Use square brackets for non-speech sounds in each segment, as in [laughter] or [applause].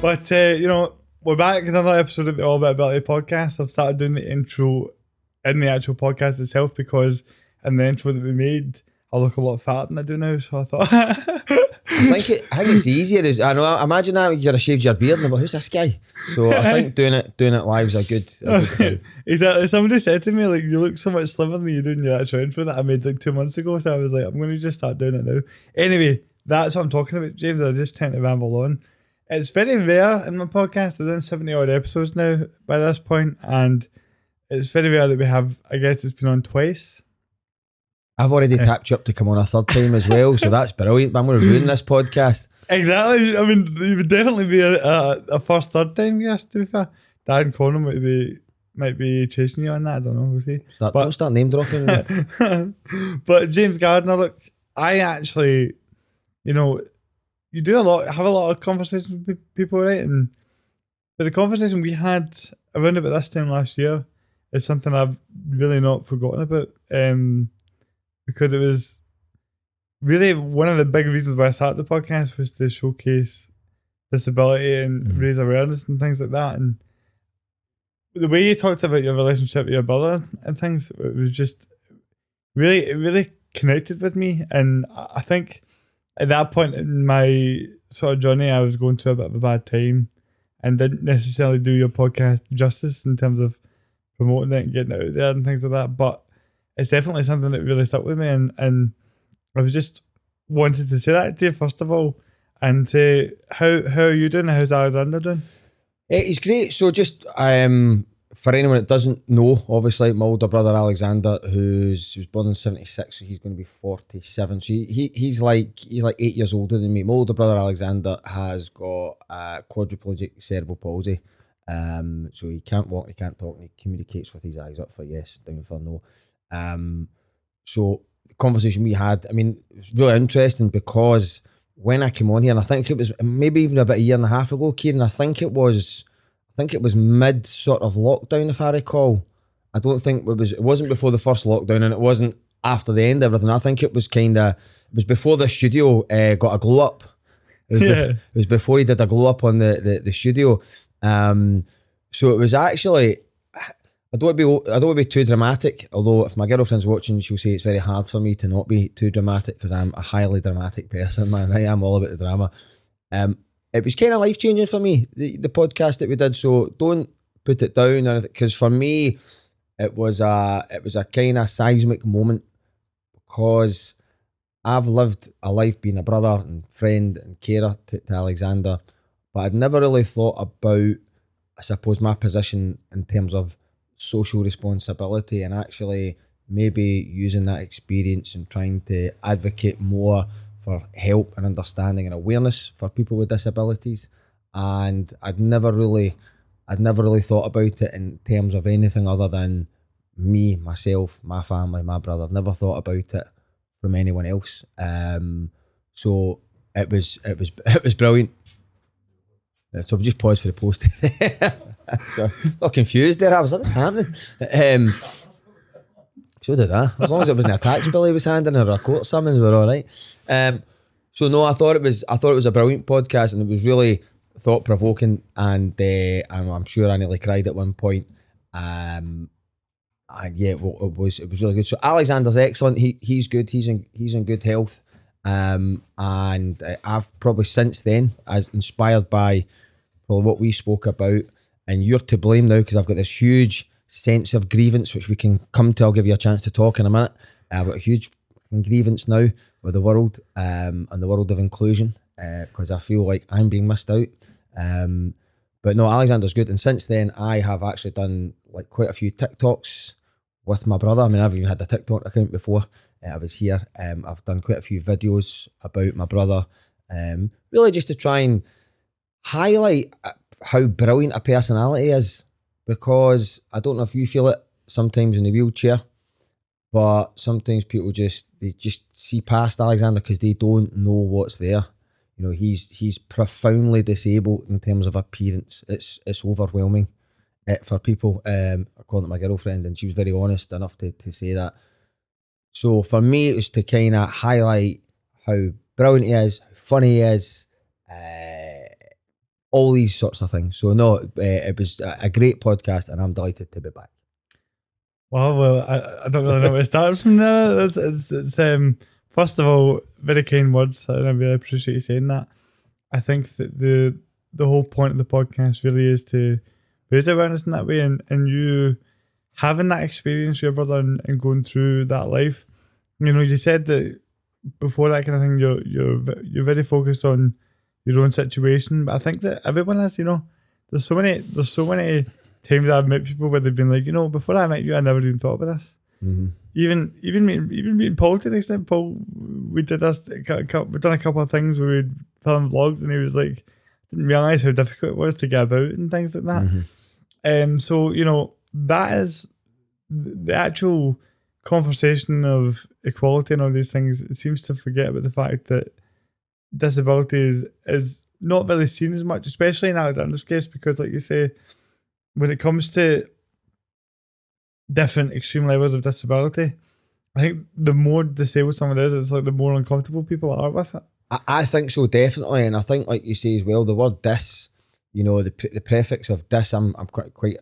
But uh, you know, we're back with another episode of the All About Ability podcast. I've started doing the intro in the actual podcast itself because in the intro that we made, I look a lot fatter than I do now. So I thought, I think it, I think it's easier. Is I know. I imagine now you're a shaved your beard, and but who's this guy? So I think [laughs] doing it doing it live is a good. A good thing. [laughs] exactly. Somebody said to me like, "You look so much slimmer than you do in your actual intro that I made like two months ago." So I was like, "I'm going to just start doing it now." Anyway, that's what I'm talking about, James. I just tend to ramble on. It's very rare in my podcast. I've done 70 odd episodes now by this point, and it's very rare that we have. I guess it's been on twice. I've already tapped you up to come on a third time as well, so that's brilliant. I'm going to ruin this podcast. [laughs] Exactly. I mean, you would definitely be a, a, a first, third time guest. To be fair, Dan Conan might be might be chasing you on that. I don't know. We'll see. Start, But- don't start name dropping. [laughs] but James Gardner, look, I actually, you know, you do a lot, have a lot of conversations with pe- people, right? And but the conversation we had around about this time last year is something I've really not forgotten about, um, because it was really one of the big reasons why I started the podcast was to showcase disability and Mhm. raise awareness and things like that. And the way you talked about your relationship with your brother and things, it was just really, it really connected with me. And I think at that point in my sort of journey, I was going through a bit of a bad time and didn't necessarily do your podcast justice in terms of promoting it and getting it out there and things like that. But it's definitely something that really stuck with me. And, and I was just wanted to say that to you, first of all, and say, how, how are you doing? How's Alexander doing? It's great. So just um, for anyone that doesn't know, obviously my older brother Alexander, who's was born in '76, so he's going to be 47. So he, he he's like he's like eight years older than me. My older brother Alexander has got uh, quadriplegic cerebral palsy. Um, so he can't walk, he can't talk, and he communicates with his eyes up for yes, down for no. Um, so the conversation we had, I mean, it was really interesting because when I came on here, and I think it was maybe even about a year and a half ago, Kieran, I think it was, think it was mid sort of lockdown, if I recall. I don't think it was, it wasn't before the first lockdown, and it wasn't after the end of everything. I think it was kind of, it was before the studio uh, got a glow up. It was, be- Yeah. it was before he did a glow up on the the, the studio. Um, so it was actually. I don't want to be. I don't want to be too dramatic. Although, if my girlfriend's watching, she'll say it's very hard for me to not be too dramatic because I'm a highly dramatic person, man. I am all about the drama. Um, it was kind of life changing for me. The, the podcast that we did. So don't put it down, because for me, it was a it was a kind of seismic moment because I've lived a life being a brother and friend and carer to, to Alexander, but I'd never really thought about, I suppose, my position in terms of social responsibility and actually maybe using that experience and trying to advocate more for help and understanding and awareness for people with disabilities. And I'd never really, I'd never really thought about it in terms of anything other than me, myself, my family, my brother. I've Never thought about it from anyone else. Um, so it was, it was, [laughs] it was brilliant. Uh, So we just paused for the post. [laughs] so got confused there. I was like, what's happening? Um, so did I. As long as it wasn't a tax bill was handing or a court summons, we're all right. Um, so no, I thought it was I thought it was a brilliant podcast and it was really thought provoking and uh, I'm, I'm sure I nearly cried at one point. Um, and yeah, well, it was it was really good. So Alexander's excellent. He he's good. He's in he's in good health. Um, and uh, I've probably since then, as inspired by well, what we spoke about, and you're to blame now because I've got this huge sense of grievance, which we can come to. I'll give you a chance to talk in a minute. I've got a huge fucking grievance now with the world um, and the world of inclusion because I feel like I'm being missed out. Um, but no, Alexander's good, and since then I have actually done like quite a few TikToks with my brother. I mean, I've even had a TikTok account before. Uh, I was here. Um, I've done quite a few videos about my brother, um, really just to try and highlight uh, how brilliant a personality is. Because I don't know if you feel it sometimes in the wheelchair, but sometimes people just they just see past Alexander because they don't know what's there. You know, he's he's profoundly disabled in terms of appearance. It's it's overwhelming uh, for people. Um, according to my girlfriend, and she was very honest enough to, to say that. So for me, it was to kind of highlight how brilliant he is, how funny he is, uh, all these sorts of things. So no, uh, it was a a great podcast, and I'm delighted to be back. Well, well, I, I don't really know where to [laughs] start [laughs] from there. It's, it's, it's um, first of all, very kind words, and I really appreciate you saying that. I think that the the whole point of the podcast really is to raise awareness in that way, and, and you having that experience with your brother and, and going through that life. You know, you said that before that kind of thing, you're you're you're very focused on your own situation, but I think that everyone has, You know, there's so many there's so many times I've met people where they've been like, you know, before I met you, I never even thought about this. Mm-hmm. Even even me, even meeting Paul to the extent Paul, we did this. a cou- cou- We've done a couple of things where we filmed vlogs, and he was like, didn't realize how difficult it was to get about and things like that. Mm-hmm. Um, so you know that is the actual conversation of equality and all these things. It seems to forget about the fact that disability is is not really seen as much, especially in Alexander's case, because like you say, when it comes to different extreme levels of disability, I think the more disabled someone is, it's like the more uncomfortable people are with it. I, I think so definitely, and I think like you say as well, the word "dis," you know, the the prefix of "dis," I'm I'm quite quite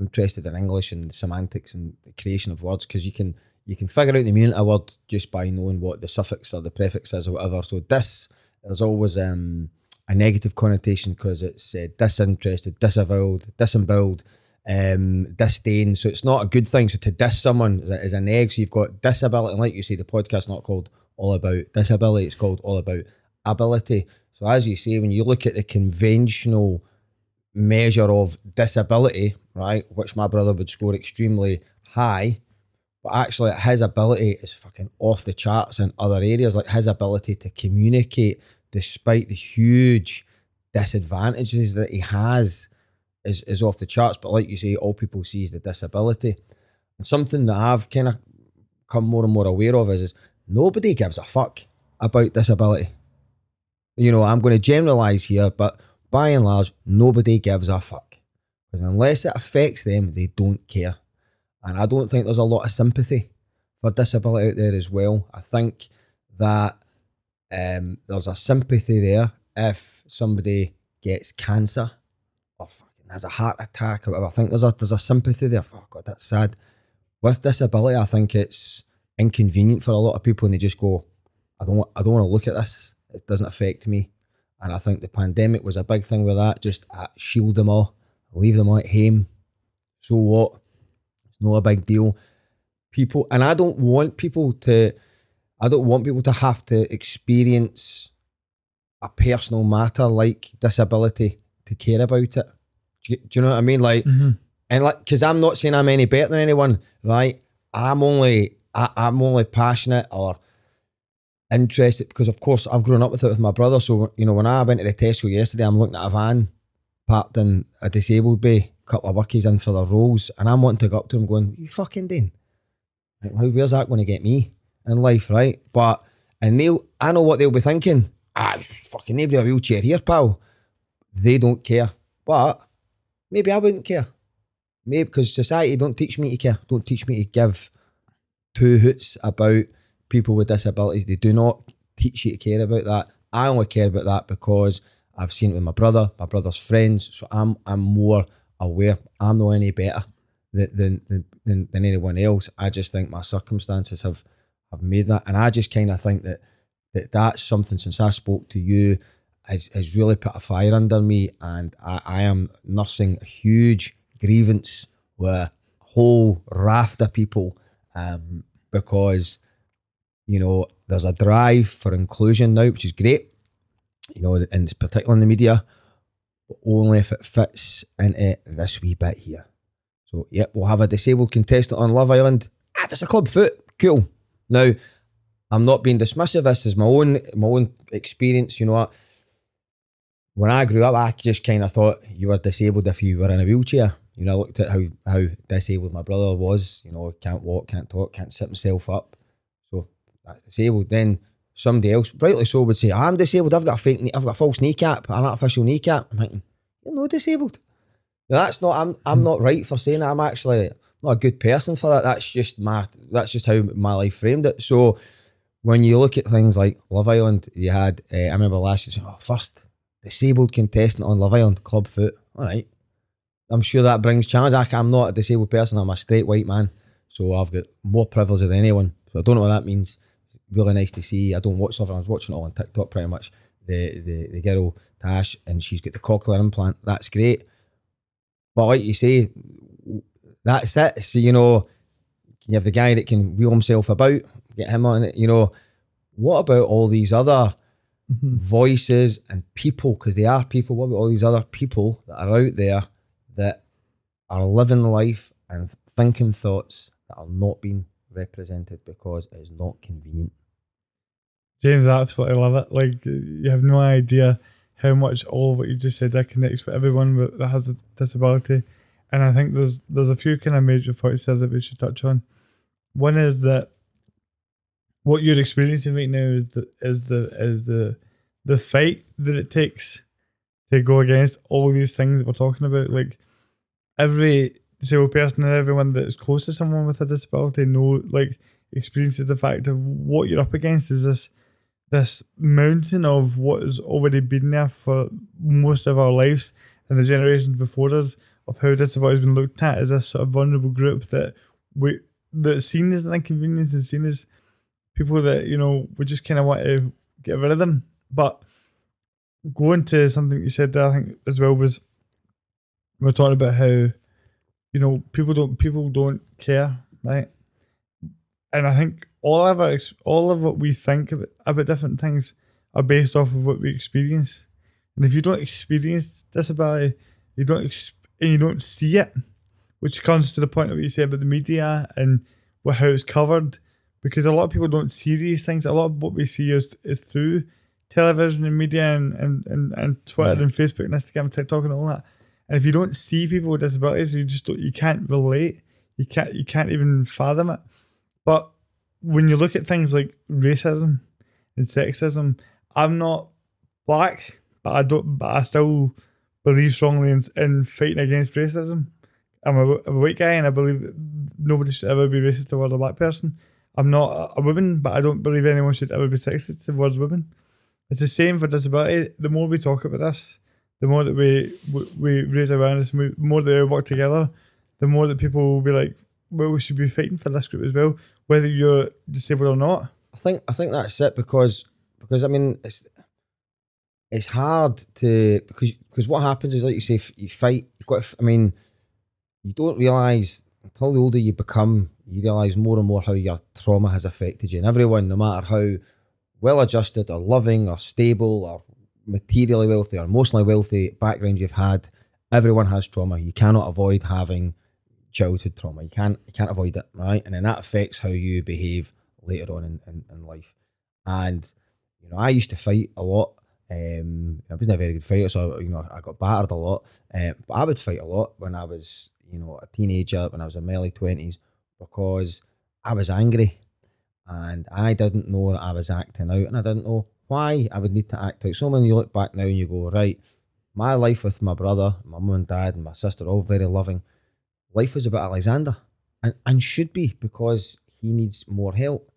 interested in English and semantics and the creation of words because you can you can figure out the meaning of a word just by knowing what the suffix or the prefix is or whatever. So "dis" there's always um a negative connotation because it's uh, disinterested, disavowed, disemboweled. Um, disdain, so it's not a good thing. So to diss someone is, an egg. So you've got disability, and like you say, the podcast's not called all about disability, it's called all about ability. So, as you say, when you look at the conventional measure of disability, right, which my brother would score extremely high, but actually his ability is fucking off the charts in other areas, like his ability to communicate despite the huge disadvantages that he has is, is off the charts. But like you say, all people see is the disability. And something that I've kind of come more and more aware of is, is nobody gives a fuck about disability. You know, I'm going to generalize here, but by and large, nobody gives a fuck. Because unless it affects them, they don't care. And I don't think there's a lot of sympathy for disability out there as well. I think that um, there's a sympathy there if somebody gets cancer or fucking has a heart attack or whatever. I think there's a there's a sympathy there. Oh god, that's sad. With disability, I think it's inconvenient for a lot of people, and they just go, "I don't, wa- I don't want to look at this. It doesn't affect me." And I think the pandemic was a big thing with that. Just uh, shield them all, leave them at home. So what? It's not a big deal. People, and I don't want people to. I don't want people to have to experience a personal matter like disability to care about it. Do you, do you know what I mean? Like, mm-hmm. and like, because I'm not saying I'm any better than anyone, right? I'm only, I, I'm only passionate or interested because, of course, I've grown up with it with my brother. So you know, when I went to the Tesco yesterday, I'm looking at a van parked in a disabled bay, a couple of workies in for their roles, and I'm wanting to go up to him, going, "You fucking doing? Like, where's that going to get me in life, right?" But and they'll, I know what they'll be thinking. Ah, fucking nobody a wheelchair here, pal. They don't care, but maybe I wouldn't care. Maybe because society don't teach me to care. Don't teach me to give two hoots about people with disabilities. They do not teach you to care about that. I only care about that because I've seen it with my brother, my brother's friends. So I'm I'm more aware. I'm not any better than than, than, than anyone else. I just think my circumstances have have made that, and I just kind of think that that that's something since I spoke to you has, has really put a fire under me, and I, I am nursing a huge grievance with a whole raft of people um, because you know there's a drive for inclusion now, which is great. You know, and particularly in the media, but only if it fits into this wee bit here. So, yeah, we'll have a disabled contestant on Love Island. Ah, it's a club foot, cool. Now, I'm not being dismissive. This is my own my own experience. You know what? When I grew up, I just kind of thought you were disabled if you were in a wheelchair. You know, I looked at how how disabled my brother was. You know, can't walk, can't talk, can't sit himself up. So that's disabled. Then somebody else, rightly so, would say, ah, "I'm disabled. I've got a fake, knee, I've got a false kneecap, an artificial kneecap." I'm thinking, "You're not disabled." Now, that's not. I'm. I'm not right for saying that. I'm actually not a good person for that. That's just my. That's just how my life framed it. So when you look at things like Love Island, you had. Uh, I remember last year, oh, first disabled contestant on Love Island, club foot. All right. I'm sure that brings challenge. I, am not a disabled person. I'm a straight white man, so I've got more privilege than anyone. So I don't know what that means. Really nice to see. I don't watch stuff. I was watching it all on TikTok pretty much. The the the girl Tash, and she's got the cochlear implant. That's great. But like you say, that's it. So you know, you have the guy that can wheel himself about, get him on it. You know, what about all these other mm-hmm. voices and people? Because they are people. What about all these other people that are out there that are living life and thinking thoughts that are not being represented because it's not convenient? James, I absolutely love it. Like you have no idea how much all what you just said that connects with everyone that has a disability. And I think there's there's a few kind of major points there that we should touch on. One is that what you're experiencing right now is the is the is the the fight that it takes to go against all these things that we're talking about. Like every disabled person and everyone that is close to someone with a disability know like experiences the fact of what you're up against is this this mountain of what has already been there for most of our lives and the generations before us of how disability has been looked at as a sort of vulnerable group that we that's seen as an inconvenience and seen as people that you know we just kind of want to get rid of them. But going to something you said there, I think as well was we are talking about how you know people don't people don't care, right? And I think all of our all of what we think about, about different things are based off of what we experience. And if you don't experience disability, you don't and you don't see it, which comes to the point of what you say about the media and how it's covered, because a lot of people don't see these things. A lot of what we see is, is through television and media and, and, and, and Twitter yeah. and Facebook and Instagram and TikTok and all that. And if you don't see people with disabilities, you just don't, you can't relate. You can't you can't even fathom it. But when you look at things like racism and sexism, I'm not black, but I don't. But I still believe strongly in, in fighting against racism. I'm a, a, white guy, and I believe that nobody should ever be racist towards a black person. I'm not a, woman, but I don't believe anyone should ever be sexist towards women. It's the same for disability. The more we talk about this, the more that we we, we raise awareness, the more that we work together, the more that people will be like, well, we should be fighting for this group as well whether you're disabled or not. I think I think that's it because because I mean it's it's hard to because because what happens is like you say you fight you've got to, I mean you don't realize until the older you become you realize more and more how your trauma has affected you and everyone no matter how well adjusted or loving or stable or materially wealthy or emotionally wealthy background you've had everyone has trauma you cannot avoid having childhood trauma. You can't you can't avoid it, right? And then that affects how you behave later on in, in, in life. And you know, I used to fight a lot. Um, I wasn't a very good fighter, so you know, I got battered a lot. Um, but I would fight a lot when I was, you know, a teenager, when I was in my early twenties, because I was angry, and I didn't know that I was acting out, and I didn't know why I would need to act out. So when you look back now and you go, right, my life with my brother, my mum and dad, and my sister, all very loving life was about Alexander and, and should be because he needs more help.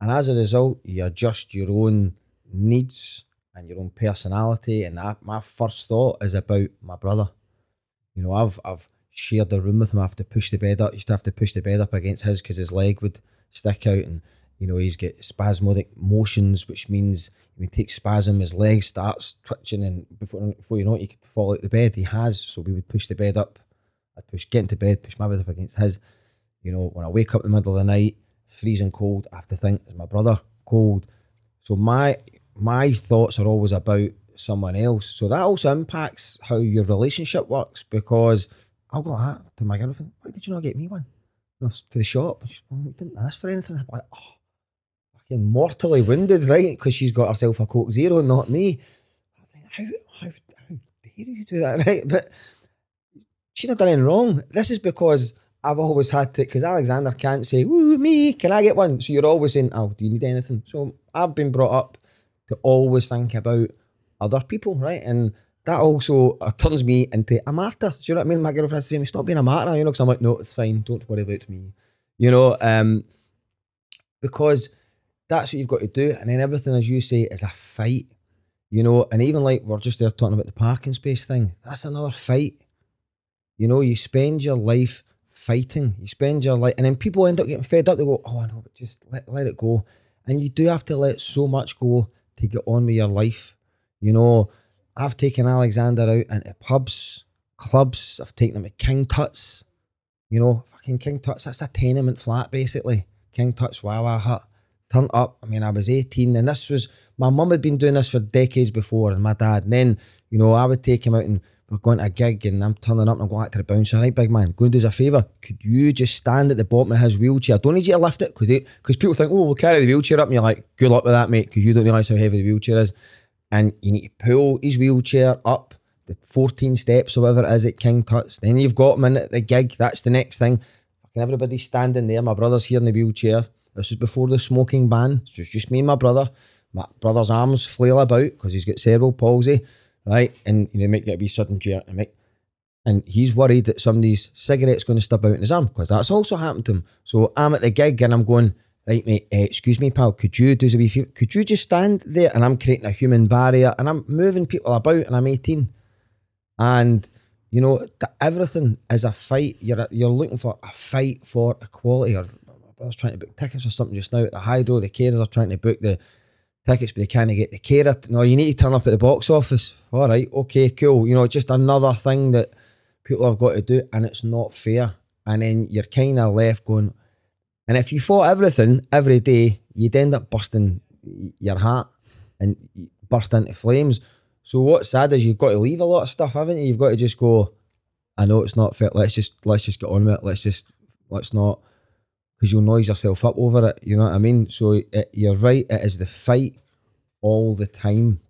And as a result, you adjust your own needs and your own personality. And my first thought is about my brother. You know, I've I've shared the room with him. I have to push the bed up. I used to have to push the bed up against his because his leg would stick out, and you know he's got spasmodic motions, which means when he takes spasm, his leg starts twitching, and before before you know it, he could fall out of the bed. He has, so we would push the bed up I'd push, get into bed, push my bed up against his. You know, when I wake up in the middle of the night, freezing cold, I have to think, is my brother cold? So my my thoughts are always about someone else. So that also impacts how your relationship works because I'll go that to my girlfriend. Why did you not get me one? For the shop. She, well, oh, didn't ask for anything. I'm like, oh, fucking mortally wounded, right? Because she's got herself a Coke Zero, not me. How, how, how dare you do that, [laughs] right? But she's not done anything wrong. This is because I've always had to, because Alexander can't say, woo, me, can I get one? So you're always saying, oh, do you need anything? So I've been brought up to always think about other people, right? And that also uh, turns me into a martyr. Do you know what I mean? My girlfriend says stop being a martyr, you know, because I'm like, no, it's fine. Don't worry about me. You know, um, because that's what you've got to do. And then everything, as you say, is a fight. You know, and even like we're just there talking about the parking space thing. That's another fight. You know, you spend your life fighting. You spend your life, and then people end up getting fed up. They go, "Oh, I know, but just let let it go." And you do have to let so much go to get on with your life. You know, I've taken Alexander out into pubs, clubs. I've taken him to King Tuts. You know, fucking King Tuts. That's a tenement flat, basically. King Tuts Wah Wah Hut. Turned up. I mean, I was 18, and this was my mum had been doing this for decades before, and my dad. And then, you know, I would take him out and we're going to a gig, and I'm turning up and I'm going back to the bouncer. Right, big man, go and do us a favour. Could you just stand at the bottom of his wheelchair? I don't need you to lift it because because people think, oh, we'll carry the wheelchair up, and you're like, good luck with that, mate, because you don't realise how heavy the wheelchair is. And you need to pull his wheelchair up the 14 steps or whatever it is at King Tuts. Then you've got him in at the gig. That's the next thing. Fucking everybody's standing there. My brother's here in the wheelchair. This is before the smoking ban. So it's just me and my brother. My brother's arms flail about because he's got cerebral palsy, right? And you know, it be sudden jerk and make and he's worried that somebody's cigarette's going to stub out in his arm because that's also happened to him. So I'm at the gig and I'm going, right, mate, uh, excuse me, pal, could you do a wee? Could you just stand there? And I'm creating a human barrier and I'm moving people about and I'm 18. And, you know, everything is a fight. You're, you're looking for a fight for equality. Or I was trying to book tickets or something just now at the Hydro. The carers are trying to book the tickets, but they can't get the carer. No, you need to turn up at the box office. All right, okay, cool. You know, just another thing that people have got to do, and it's not fair. And then you're kind of left going, and if you fought everything every day, you'd end up busting your heart and burst into flames. So what's sad is you've got to leave a lot of stuff, haven't you? You've got to just go. I know it's not fair. Let's just let's just get on with it. Let's just let's not because you'll noise yourself up over it. You know what I mean? So it, you're right. It is the fight all the time,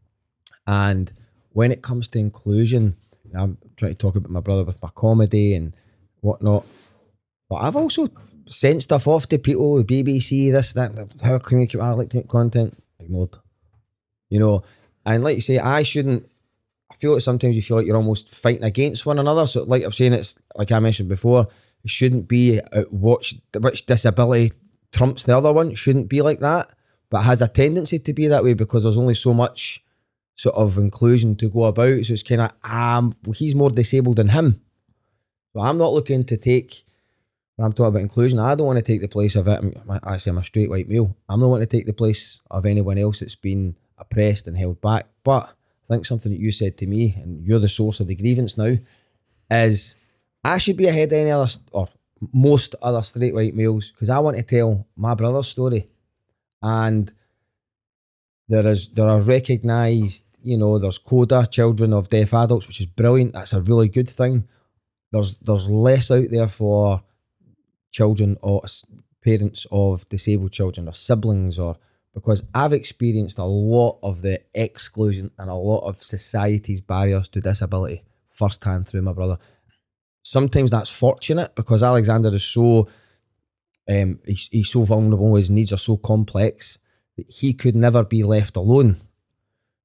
and when it comes to inclusion, I'm trying to talk about my brother with my comedy and whatnot. But I've also sent stuff off to people, the BBC, this, that. How can you keep? I like content. Ignored. You know, and like you say, I shouldn't. I feel like sometimes you feel like you're almost fighting against one another. So, like I'm saying, it's like I mentioned before, shouldn't be which which disability trumps the other one. Shouldn't be like that, but has a tendency to be that way because there's only so much sort of inclusion to go about. So it's kind of um he's more disabled than him. So I'm not looking to take when I'm talking about inclusion, I don't want to take the place of it. I say I'm a straight white male. I'm not wanting to take the place of anyone else that's been oppressed and held back. But I think something that you said to me, and you're the source of the grievance now, is I should be ahead of any other or most other straight white males because I want to tell my brother's story, and there is there are recognised, you know, there's CODA, children of deaf adults, which is brilliant. That's a really good thing. There's there's less out there for children or parents of disabled children or siblings or because I've experienced a lot of the exclusion and a lot of society's barriers to disability firsthand through my brother. Sometimes that's fortunate because Alexander is so um, he's, he's so vulnerable, his needs are so complex that he could never be left alone.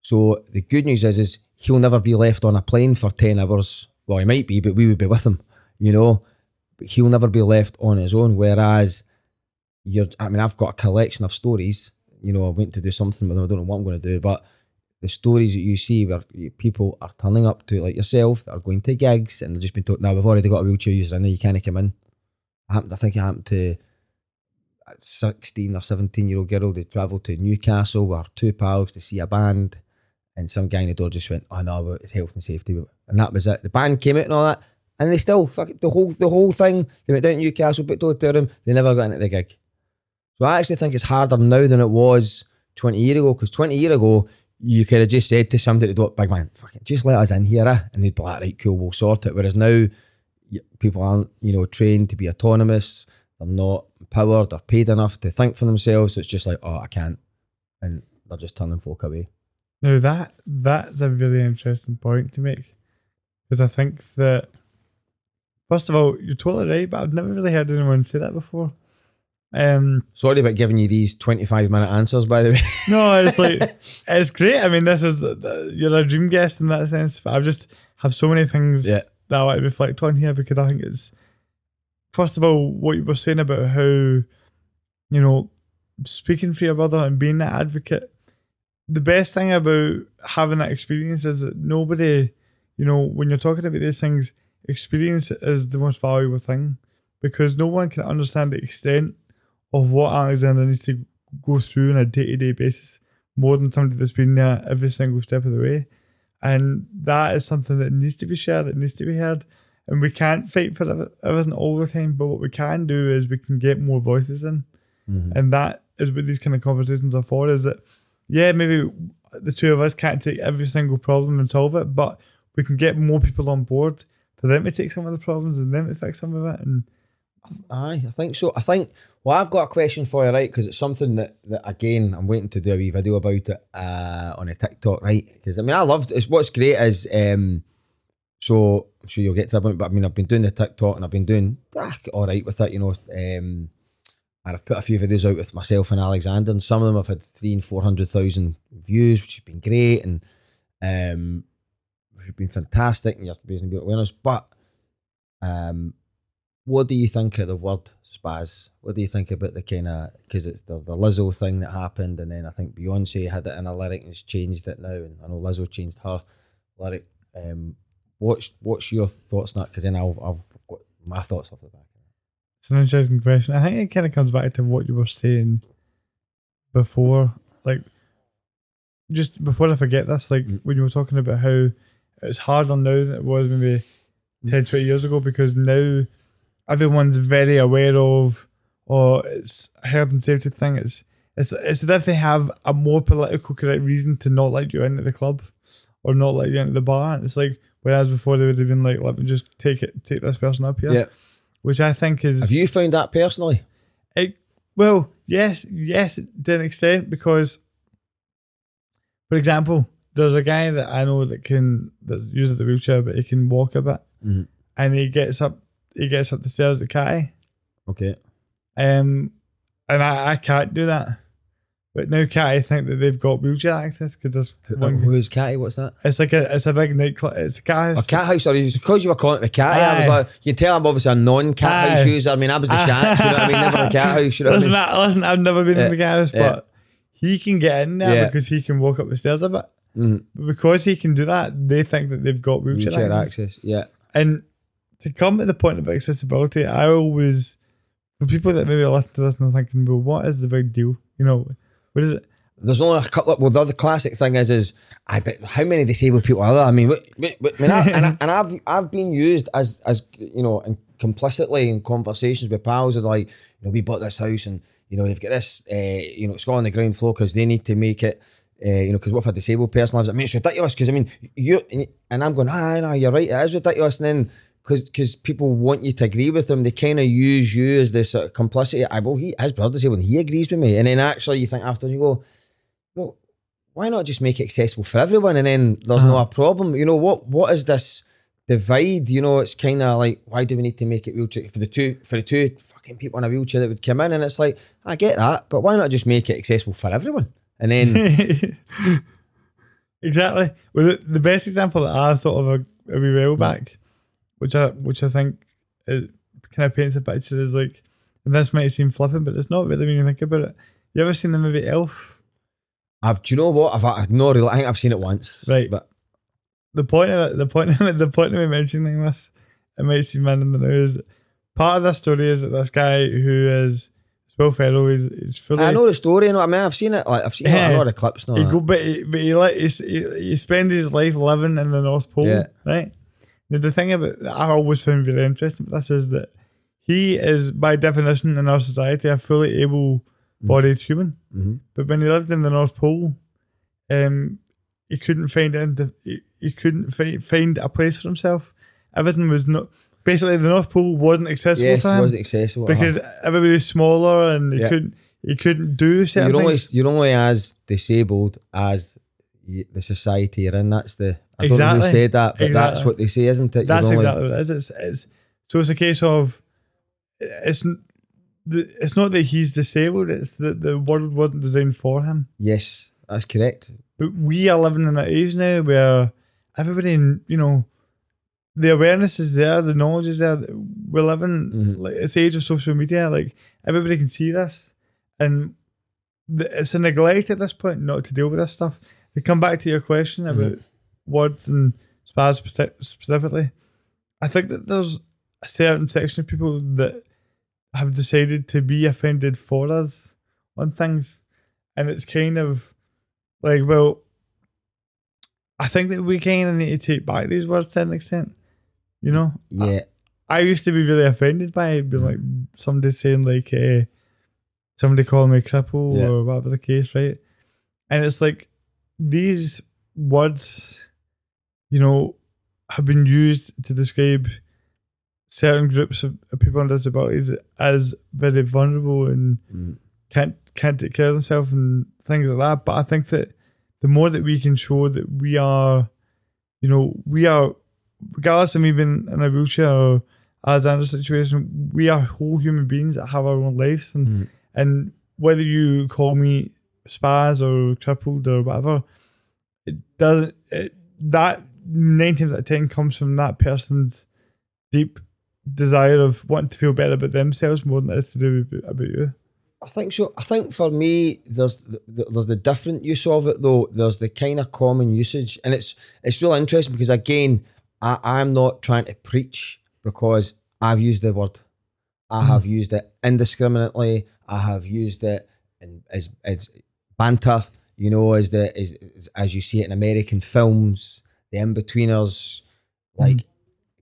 So the good news is is he'll never be left on a plane for ten hours. Well, he might be, but we would be with him, you know but he'll never be left on his own. Whereas you're, I mean, I've got a collection of stories. You know, I went to do something them. I don't know what I'm going to do, but the stories that you see where people are turning up to, like yourself, that are going to gigs and they've just been told, now we've already got a wheelchair user there, you can't come in. I, happened, I think it happened to a 16 or 17 year old girl. They travelled to Newcastle with two pals to see a band. And some guy in the door just went, oh no, it's health and safety. And that was it. The band came out and all that and they still fuck the whole the whole thing. They went down to Newcastle, put to Durham. They never got into the gig. So I actually think it's harder now than it was twenty years ago. Because twenty years ago, you could have just said to somebody, "Do big man, fucking just let us in here," eh? and they'd be like, "Right, cool, we'll sort it." Whereas now, people aren't you know trained to be autonomous. They're not empowered or paid enough to think for themselves. So it's just like, "Oh, I can't," and they're just turning folk away. Now that that's a really interesting point to make because I think that First of all, you're totally right, but I've never really heard anyone say that before. Um, Sorry about giving you these 25 minute answers, by the way. no, it's like, [laughs] it's great. I mean, this is, the, the, you're a dream guest in that sense, but I've just have so many things yeah. that I want to reflect on here because I think it's, first of all, what you were saying about how, you know, speaking for your brother and being that advocate, the best thing about having that experience is that nobody, you know, when you're talking about these things, experience is the most valuable thing because no one can understand the extent of what Alexander needs to go through on a day to day basis more than somebody that's been there every single step of the way. And that is something that needs to be shared, it needs to be heard. And we can't fight for ev- everything all the time, but what we can do is we can get more voices in. Mhm. And that is what these kind of conversations are for is that, yeah, maybe the two of us can't take every single problem and solve it, but we can get more people on board for them to take some of the problems and them to fix some of it. And Aye, I think so. I think. Well, I've got a question for you, right? Because it's something that, that again, I'm waiting to do a wee video about it uh, on a TikTok, right? Because I mean, I loved. It's what's great is, um, so I'm sure you'll get to that point. But I mean, I've been doing the TikTok and I've been doing ah, all right with it, you know. Um, and I've put a few videos out with myself and Alexander, and some of them have had three and four hundred thousand views, which has been great, and um, which has been fantastic, and you're raising awareness. But um, what do you think of the word spaz? What do you think about the kind of because it's the, the Lizzo thing that happened, and then I think Beyonce had it in a lyric and has changed it now, and I know Lizzo changed her lyric. Um, what's what's your thoughts on that? Because then I'll I've got my thoughts off the back. it's an interesting question. I think it kind of comes back to what you were saying before, like just before I forget this, like Mm. when you were talking about how it's harder now than it was maybe 10, 20 years ago because now everyone's very aware of or it's a health and safety thing. It's it's it's as if they have a more political correct reason to not let you into the club or not let you into the bar. And it's like whereas before they would have been like, let me just take it take this person up here. Yeah. Which I think is Have you found that personally? it, well, yes, yes, to an extent, because, for example, there's a guy that I know that can that's using the wheelchair, but he can walk a bit, Mhm. and he gets up, he gets up the stairs at Catty, Okay. um, and I, I can't do that. But now Catty think that they've got wheelchair access because there's Who, one. who's Catty? What's that? It's like a it's a big nightclub. It's a cat house. A cat house, sorry, because you were calling it the cat. I was like, you can tell I'm obviously a non-cat house user. I mean, I was the shack, you know what I mean? Never the cat house, you know what I listen, mean? I, listen, I've never been in the cat house, yeah. but he can get in there Yeah. because he can walk up the stairs a bit. Mhm. But because he can do that, they think that they've got wheelchair, Wheelchair access. access, yeah. And to come to the point of accessibility, I always, for people that maybe listen to this and are thinking, well, what is the big deal? You know, what is it? There's only a couple. Of, well, the other classic thing is, is I bet how many disabled people are there? I mean, wait, wait, I mean, I, and, I, and I've I've been used as as you know, complicitly in conversations with pals of like, you know, we bought this house and you know they've got this, uh, you know, it's got on the ground floor because they need to make it. Uh, you know, because what if a disabled person lives? I mean, it's ridiculous. Because I mean, you and I'm going, ah, no, you're right. It is ridiculous. And then because people want you to agree with them, they kind of use you as this sort of complicity. I well, he his brother's disabled, and he agrees with me. And then actually, you think after you go, well, why not just make it accessible for everyone and then there's no Uh-huh. a problem? You know, what what is this divide? You know, it's kind of like, why do we need to make it wheelchair for the two for the two fucking people in a wheelchair that would come in? And it's like, I get that, but why not just make it accessible for everyone? And then [laughs] exactly. Well, the, the best example that I thought of a, a wee while back, which I which I think it kind of paints a picture is like, this might seem flippant, but it's not really when you think about it. You ever seen the movie Elf? I've do you know what? I've, I've no real I think I've seen it once. Right. But the point of it, the point of it, the point of me mentioning this, it might seem random know is part of the story is that this guy who is Will Ferrell is, is fully I know the story, you know. What I mean, I've seen it. Like I've seen Yeah. know the clips. No, he go, but he, but he, let, he, he spends his life living in the North Pole, Yeah. right? Now, the thing about that I always found very interesting about this is that he is, by definition, in our society, a fully able-bodied human. hmm But when he lived in the North Pole, um, he couldn't find into, he, he couldn't fi- find a place for himself. Everything was not basically the North Pole wasn't accessible yes, for him wasn't accessible uh-huh. because everybody's smaller and he Yeah. couldn't he couldn't do certain you're only things. you're only as disabled as the society you're in. That's the I don't know who said that, but that's what they say, isn't it? That's only, exactly what it is. It's, it's so it's a case of it's it's not that he's disabled. It's that the world wasn't designed for him. Yes, that's correct. But we are living in an age now where everybody, you know, the awareness is there, the knowledge is there. We're living Mhm. like it's the age of social media. Like everybody can see this, and it's a neglect at this point not to deal with this stuff. To come back to your question about words and speci- specifically, I think that there's a certain section of people that have decided to be offended for us on things, and it's kind of like, well, I think that we kind of need to take back these words to an extent. You know, Yeah. I used to be really offended by it, being like somebody saying like uh, somebody calling me cripple Yeah. or whatever the case, right? And it's like these words, you know, have been used to describe certain groups of, people with disabilities as very vulnerable and Mm. can't can't take care of themselves and things like that. But I think that the more that we can show that we are, you know, we are, regardless of me being in a wheelchair or Alexander's situation, we are whole human beings that have our own lives, and Mm. and whether you call me spaz or crippled or whatever, it doesn't. It, that nine times out of ten comes from that person's deep desire of wanting to feel better about themselves more than it is to do with, about you. I think so. I think for me, there's the, there's the different use of it though. There's the kind of common usage, and it's it's really interesting because again, I, I'm not trying to preach because I've used the word. I mm. have used it indiscriminately. I have used it in, as as banter. You know, as the as, as- you see it in American films, the Inbetweeners, like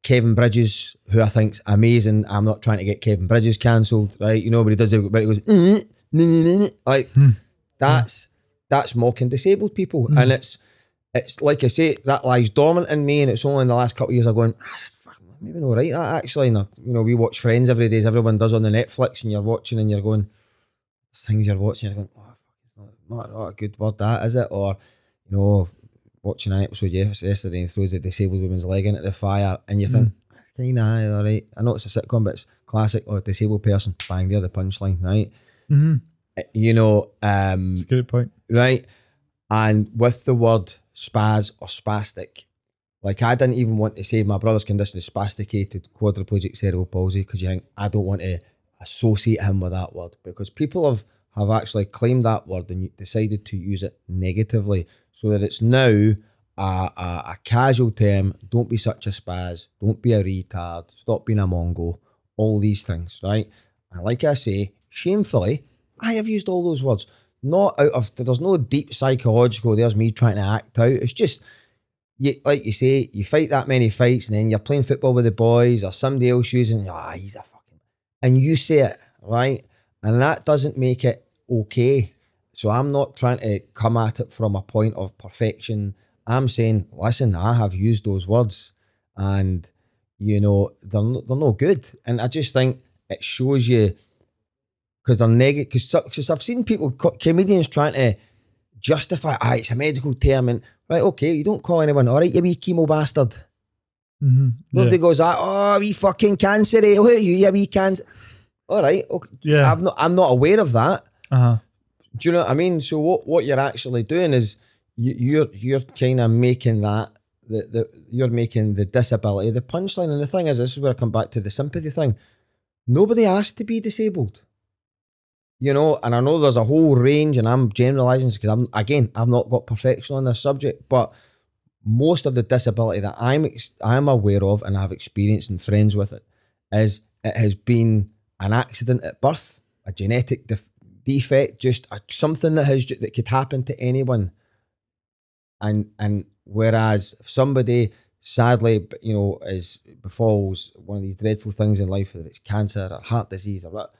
Kevin Bridges, who I think's amazing. I'm not trying to get Kevin Bridges cancelled, right? You know, but he does it, but he goes, "Eh, nah, nah, nah, nah." like hmm. that's that's mocking disabled people, hmm. and it's it's like I say, that lies dormant in me, and it's only in the last couple of years I'm going, ah, fucking maybe not right that actually. And, you know, we watch Friends every day, as everyone does on the Netflix, and you're watching and you're going, things you're watching, you're going, oh, not, not, a good word that is it, or you know, watching an episode yesterday and throws a disabled woman's leg into the fire, and you think, it's kind of all right. I know it's a sitcom, but it's classic. Or disabled person, bang, there the punchline, right? Mm-hmm. Uh, You know, um, It's a good point. right? And with the word spaz or spastic, like I didn't even want to say my brother's condition is spasticated quadriplegic cerebral palsy because you think I don't want to associate him with that word because people have have actually claimed that word and decided to use it negatively so that it's now a, a, a casual term. Don't be such a spaz. Don't be a retard. Stop being a mongo. All these things, right? And like I say, shamefully, I have used all those words. Not out of there's no deep psychological. There's me trying to act out. It's just you, like you say, you fight that many fights, and then you're playing football with the boys, or somebody else using, ah, he's a fucking, and you say it right, and that doesn't make it okay. So I'm not trying to come at it from a point of perfection. I'm saying, listen, I have used those words, and you know they're no, they're no good, and I just think it shows you because they're negative. Because I've seen people, comedians, trying to justify, ah, it's a medical term, and right, okay, you don't call anyone, all right, you wee chemo bastard. Mm-hmm. Nobody goes, ah, oh, wee fucking cancer, eh? Are you, you wee cancer? All right, okay. Yeah. I'm not, I'm not aware of that. Uh-huh. Do you know what I mean? So what, what you're actually doing is you, you're you're kind of making that the, the you're making the disability the punchline. And the thing is, this is where I come back to the sympathy thing. Nobody asked to be disabled. You know, and I know there's a whole range, and I'm generalizing because I'm again I've not got perfection on this subject, but most of the disability that I'm I'm aware of and I've experienced and friends with it is it has been an accident at birth, a genetic def- defect, just a, something that has that could happen to anyone. And and whereas if somebody sadly, you know, is befalls one of these dreadful things in life, whether it's cancer or heart disease or what,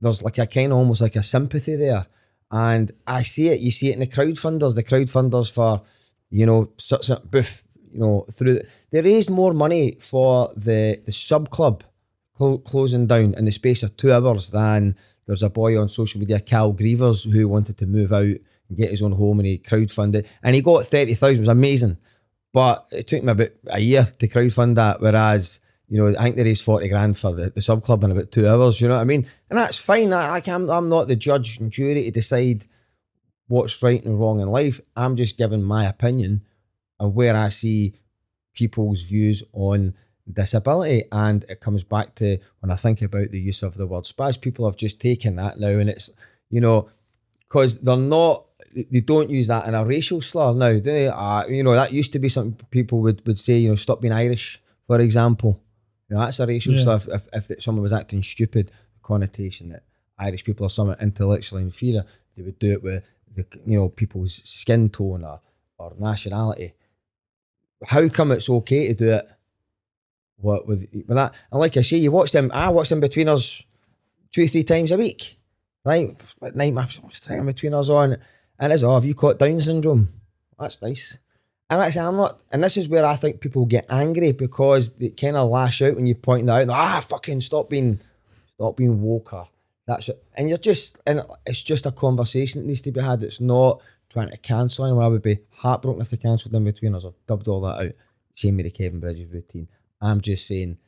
there's like a kind of almost like a sympathy there. And I see it. You see it in the crowdfunders. The crowdfunders for, you know, such a booth, you know, through they raised more money for the the sub club clo- closing down in the space of two hours than there's a boy on social media, Cal Grievers, who wanted to move out and get his own home and he crowdfunded and he got 30,000. It was amazing. But it took me about a year to crowdfund that. Whereas, you know, I think they raised 40 grand for the, the sub club in about two hours. You know what I mean? And that's fine. I, I can, I'm not the judge and jury to decide what's right and wrong in life. I'm just giving my opinion and where I see people's views on disability. And it comes back to when I think about the use of the word spaz, people have just taken that now and it's, you know, because they're not. they- don't use that in a racial slur now, do they? Uh, you know that used to be something people would, would say. You know, stop being Irish, for example. You know, that's a racial Yeah. slur. If, if, if someone was acting stupid, the connotation that Irish people are somewhat intellectually inferior, they would do it with the you know people's skin tone or, or nationality. How come it's okay to do it? What with, with that? And like I say, you watch them. I watch them Inbetweeners two, three times a week, right? At night, time Inbetweeners on, and it's oh, have you caught Down syndrome? That's nice. And actually, I'm not. And this is where I think people get angry because they kind of lash out when you point that out. Ah, fucking stop being, stop being woker. That's it. And you're just, and it's just a conversation that needs to be had. It's not trying to cancel anyone. I would be heartbroken if they cancelled them Inbetweeners I've dubbed all that out. Same with the Kevin Bridges routine. I'm just saying,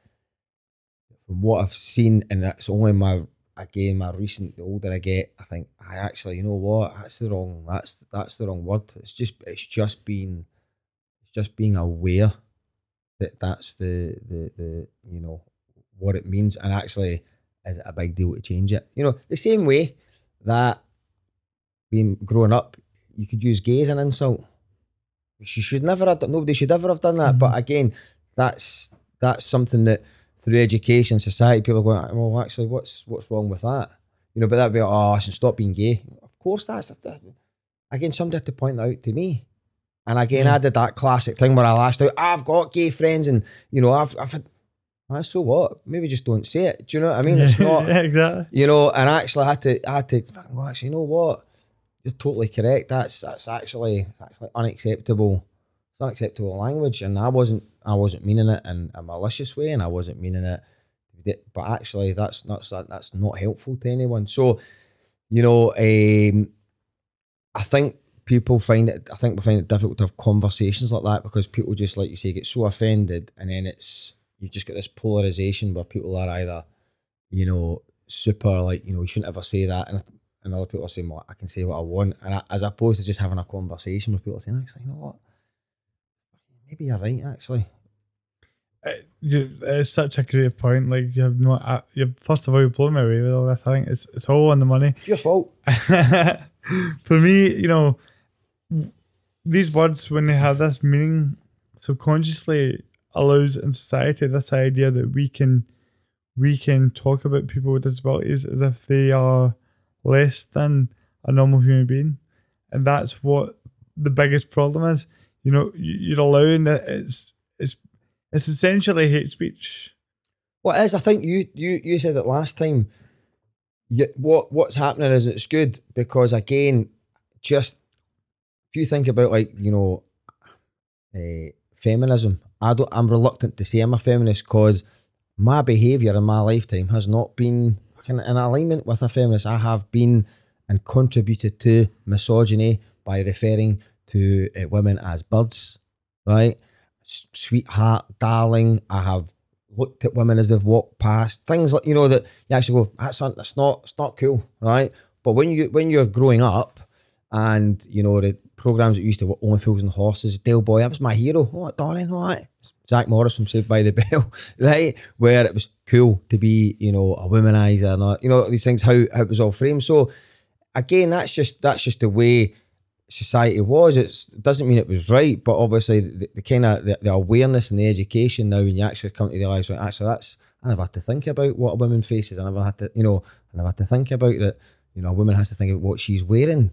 from what I've seen, and that's only my again my recent. The older I get, I think I actually, you know what? That's the wrong. That's that's the wrong word. It's just it's just being, it's just being aware that that's the the the you know what it means, and actually is it a big deal to change it? You know, the same way that being growing up, you could use gay as an insult. She should never have done. Nobody should ever have done that. But mm-hmm. again, that's that's something that through education, society, people are going, well, actually, what's what's wrong with that? You know, but that'd be, oh, I should stop being gay. Of course, that's that, again somebody had to point that out to me. And again, I did that classic thing where I lashed out, I've got gay friends, and you know, I've I've had. Ah, so what? Maybe just don't say it. Do you know what I mean? It's not [laughs] yeah, exactly. you know, and actually I had to, I had to, fucking go, actually, you know what? You're totally correct. That's that's actually actually unacceptable. It's unacceptable language, and I wasn't, I wasn't meaning it in a malicious way, and I wasn't meaning it. But actually, that's not that's not helpful to anyone. So, you know, um, I think people find it. I think we find it difficult to have conversations like that because people just, like you say, get so offended, and then it's you've just got this polarization where people are either you know, super like, you know, you shouldn't ever say that. And, and other people are saying, well, I can say what I want. And I, as opposed to just having a conversation with people saying, actually, you know what? Maybe you're right, actually. Uh, you- It's such a great point. Like you have no, uh, you first of all, you blow me away with all this. I think it's it's all on the money. It's your fault. [laughs] For me, you know, these words when they have this meaning, subconsciously allows in society this idea that we can we can talk about people with disabilities as if they are less than a normal human being, and that's what the biggest problem is. You know, you- you're allowing that it's it's it's essentially hate speech. What is, I think you, you, you said it last time. You, what What's happening is it's good because, again, just if you think about, like, you know, uh, feminism, I don't, I'm reluctant to say I'm a feminist because my behaviour in my lifetime has not been in, in alignment with a feminist. I have been and contributed to misogyny by referring to uh, women as birds, right? Sweetheart, darling. I have looked at women as they've walked past. Things like you know that you actually go, that's not, that's not, it's not cool, right? But when you when you're growing up, and you know the programs that used to only fools and horses, Del Boy, that was my hero. What darling, what? Zach Morris from Saved by the [laughs] Bell, right? Where it was cool to be, you know, a womanizer, and you know these things. How, how it was all framed. So again, that's just that's just the way society was. It doesn't mean it was right, but obviously the, the kind of the, the awareness and the education now, when you actually come to realise, right, actually that's I never had to think about what a woman faces. I never had to, you know, I never had to think about that. You know, a woman has to think about what she's wearing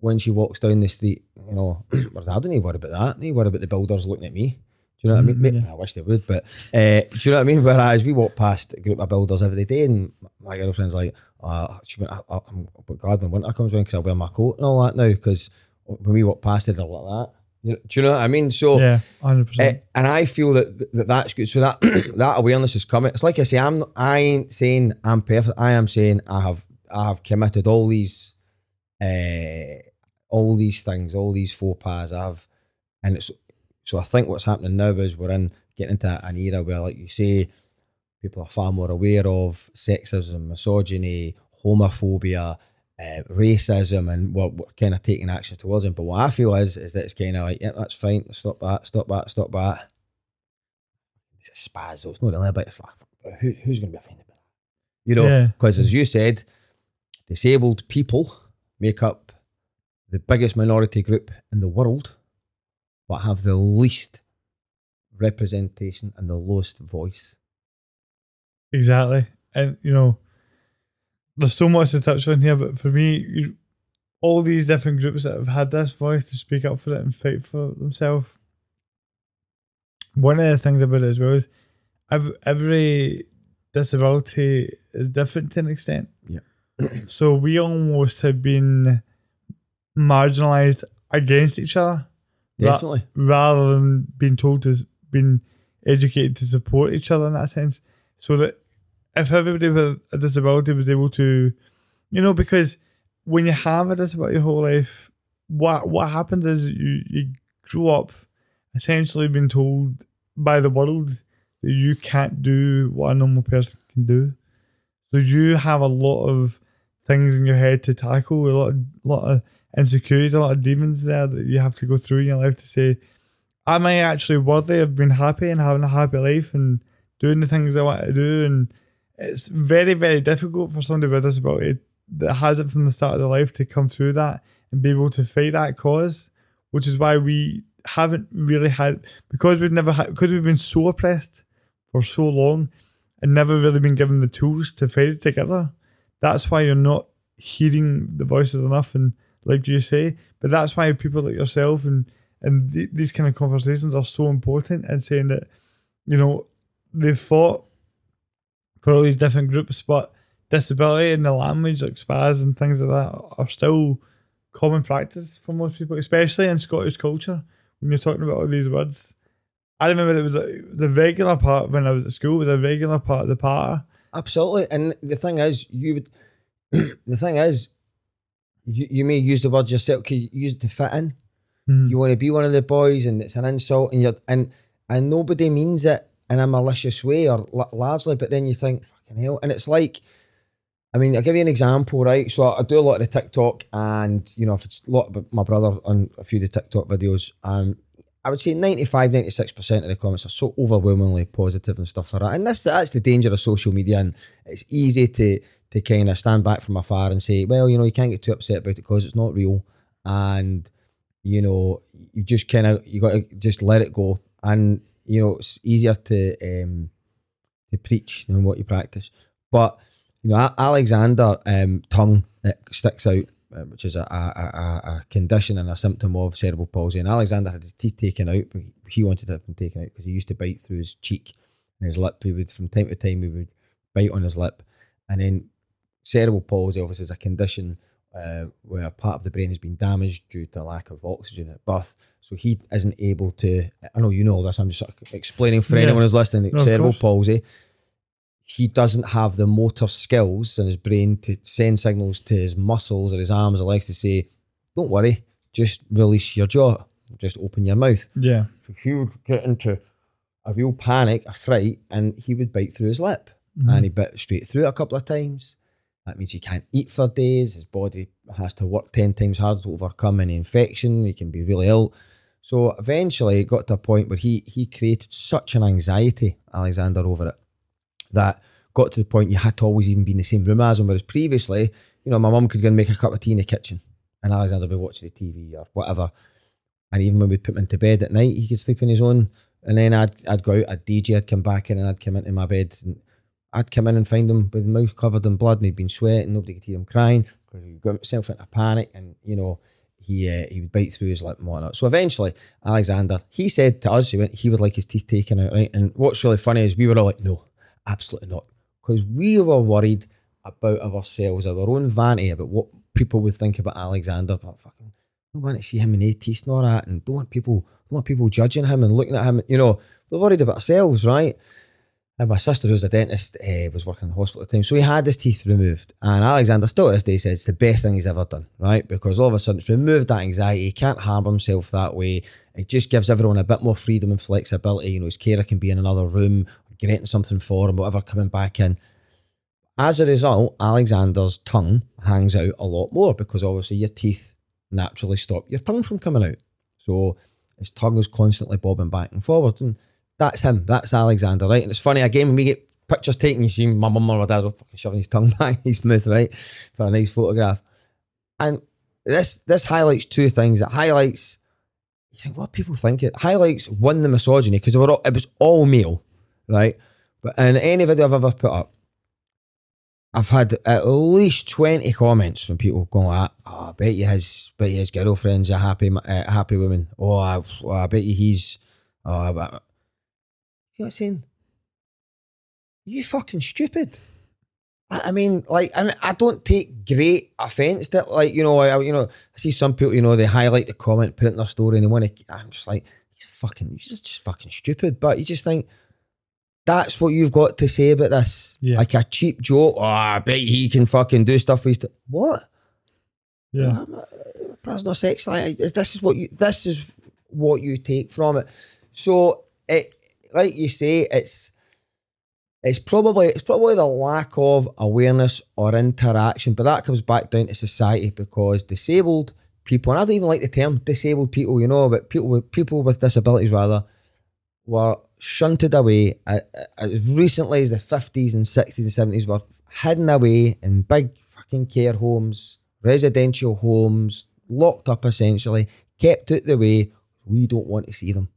when she walks down the street. You know, [clears throat] I don't need to worry about that. I need worry about the builders looking at me. Do you know what I mean? Mhm, yeah. I wish they would, but uh, do you know what I mean? [laughs] Whereas we walk past a group of builders every day, and my girlfriend's like, uh, went, I, I, I'm but glad when winter comes around because I'll wear my coat and all that now. Because when we walk past it, they're like that. You know, do you know what I mean? So, Yeah, hundred uh, percent. and I feel that, that that's good. So that [clears throat] that awareness is coming. It's like I say, I'm I ain't saying I'm perfect. I am saying I have I have committed all these, uh, all these things, all these faux pas. I've, and it's so I think what's happening now is we're in getting into an era where, like you say, people are far more aware of sexism, misogyny, homophobia, uh, racism, and we're, we're kind of taking action towards them. But what I feel is is that it's kind of like, yeah, that's fine. Stop that. Stop that. Stop that. It's a spaz, though. It's not really about it's like, who, who's going to be offended by that? You know, Yeah. because as you said, disabled people, make up the biggest minority group in the world, but have the least representation and the lowest voice. Exactly. And, you know, there's so much to touch on here, but for me, you, all these different groups that have had this voice to speak up for it and fight for themselves. One of the things about it as well is every, every disability is different to an extent. Yeah. [clears throat] so we almost have been marginalized against each other ra- Definitely. rather than being told to being educated to support each other in that sense. So that if everybody with a disability was able to, you know, because when you have a disability your whole life, what what happens is you you grow up essentially being told by the world that you can't do what a normal person can do. So you have a lot of things in your head to tackle, a lot of lot of insecurities, a lot of demons there that you have to go through in your life to say, Am I actually worthy of being happy and having a happy life and doing the things I want to do? And it's very, very difficult for somebody with a disability that has it from the start of their life to come through that and be able to fight that cause, which is why we haven't really had because we've never had because we've been so oppressed for so long and never really been given the tools to fight it together. That's why you're not hearing the voices enough, and like you say, but that's why people like yourself and and th- these kind of conversations are so important and saying that you know they've fought for all these different groups, but disability and the language like spaz and things like that are still common practice for most people, especially in Scottish culture. When you're talking about all these words, I remember it was a, the regular part when I was at school was a regular part of the party. Absolutely. And the thing is, you would. [clears throat] the thing is, you, you may use the word yourself because you use it to fit in. Mhm. You want to be one of the boys, and it's an insult, and you're and and nobody means it in a malicious way or la- largely, but then you think, fucking hell, and it's like. I mean, I'll give you an example, right? So I do a lot of the TikTok, and you know, if it's a lot about my brother on a few of the TikTok videos, um, I would say 95, 96% of the comments are so overwhelmingly positive and stuff like that. And that's that's the danger of social media. And it's easy to to kind of stand back from afar and say, well, you know, you can't get too upset about it because it's not real. And, you know, you just kind of, you got to just let it go. And, you know, it's easier to um, to preach than what you practice. But, you know, Alexander um, tongue sticks out uh, which is a, a, a, condition and a symptom of cerebral palsy. And Alexander had his teeth taken out, but he- wanted them taken out because he used to bite through his cheek and his lip. He would, from time to time, he would bite on his lip. And then cerebral palsy, obviously, is a condition uh, where part of the brain has been damaged due to lack of oxygen at birth. So he isn't able to. I know you know all this. I'm just sort of explaining for Yeah. anyone who's listening. No, cerebral palsy he doesn't have the motor skills in his brain to send signals to his muscles or his arms or legs to say, "Don't worry, just release your jaw, just open your mouth." Yeah. So he would get into a real panic, a fright, and he would bite through his lip, Mhm. and he bit straight through it a couple of times. That means he can't eat for days. His body has to work ten times harder to overcome any infection. He can be really ill. So eventually, it got to a point where he he created such an anxiety, Alexander, over it that got to the point you had to always even be in the same room as him. Whereas previously, you know, my mum could go and make a cup of tea in the kitchen and Alexander would be watching the TV or whatever. And even when we'd put him into bed at night, he could sleep on his own. And then I'd, I'd go out, I'd DJ, I'd come back in and I'd come into my bed and I'd come in and find him with mouth covered in blood and he'd been sweating, nobody could hear him crying because he got himself into a panic and, you know, he uh, he would bite through his lip and whatnot. So eventually, Alexander, he said to us, he went, he would like his teeth taken out, right? And what's really funny is we were all like, no, absolutely not. Because we were worried about ourselves, our own vanity, about what people would think about Alexander. But fucking, don't want to see him in eight teeth all that, and don't want people, don't want people judging him and looking at him. You know, we're worried about ourselves, right? And my sister, who's a dentist, uh, was working in the hospital at the time, so he had his teeth removed. And Alexander still to this day says it's the best thing he's ever done, right? Because all of a sudden it's removed that anxiety. He can't harm himself that way. It just gives everyone a bit more freedom and flexibility. You know, his carer can be in another room, getting something for him, whatever, coming back in. As a result, Alexander's tongue hangs out a lot more because obviously your teeth naturally stop your tongue from coming out. So his tongue is constantly bobbing back and forward. And that's him. That's Alexander, right? And it's funny, again, when we get pictures taken, you see my mum or my dad are fucking shoving his tongue [laughs] back in his mouth, right? For a nice photograph. And this this highlights two things. It highlights you think what people think it highlights one the misogyny because it was all male, right? But in any video I've ever put up, I've had at least twenty comments from people going like, "Oh, I bet you his, bet you his girlfriend's a happy, uh, happy woman." Oh, I, oh, I bet you he's. Oh, you know what I'm saying? You fucking stupid. I, mean, like, and I don't take great offence to. Like, you know, I, you know, I see some people, you know, they highlight the comment, put it in their story, and they want to. I'm just like, he's fucking, he's just fucking stupid. But you just think that's what you've got to say about this. Yeah. Like a cheap joke. Oh, I bet he can fucking do stuff with his. What? Yeah. Prisoner sex. Like this is what you. This is what you take from it. So it, like you say, it's. It's probably it's probably the lack of awareness or interaction, but that comes back down to society because disabled people, and I don't even like the term disabled people, you know, but people with people with disabilities rather, were shunted away as recently as the 50s and 60s and 70s were hidden away in big fucking care homes, residential homes, locked up essentially, kept out the way. We don't want to see them.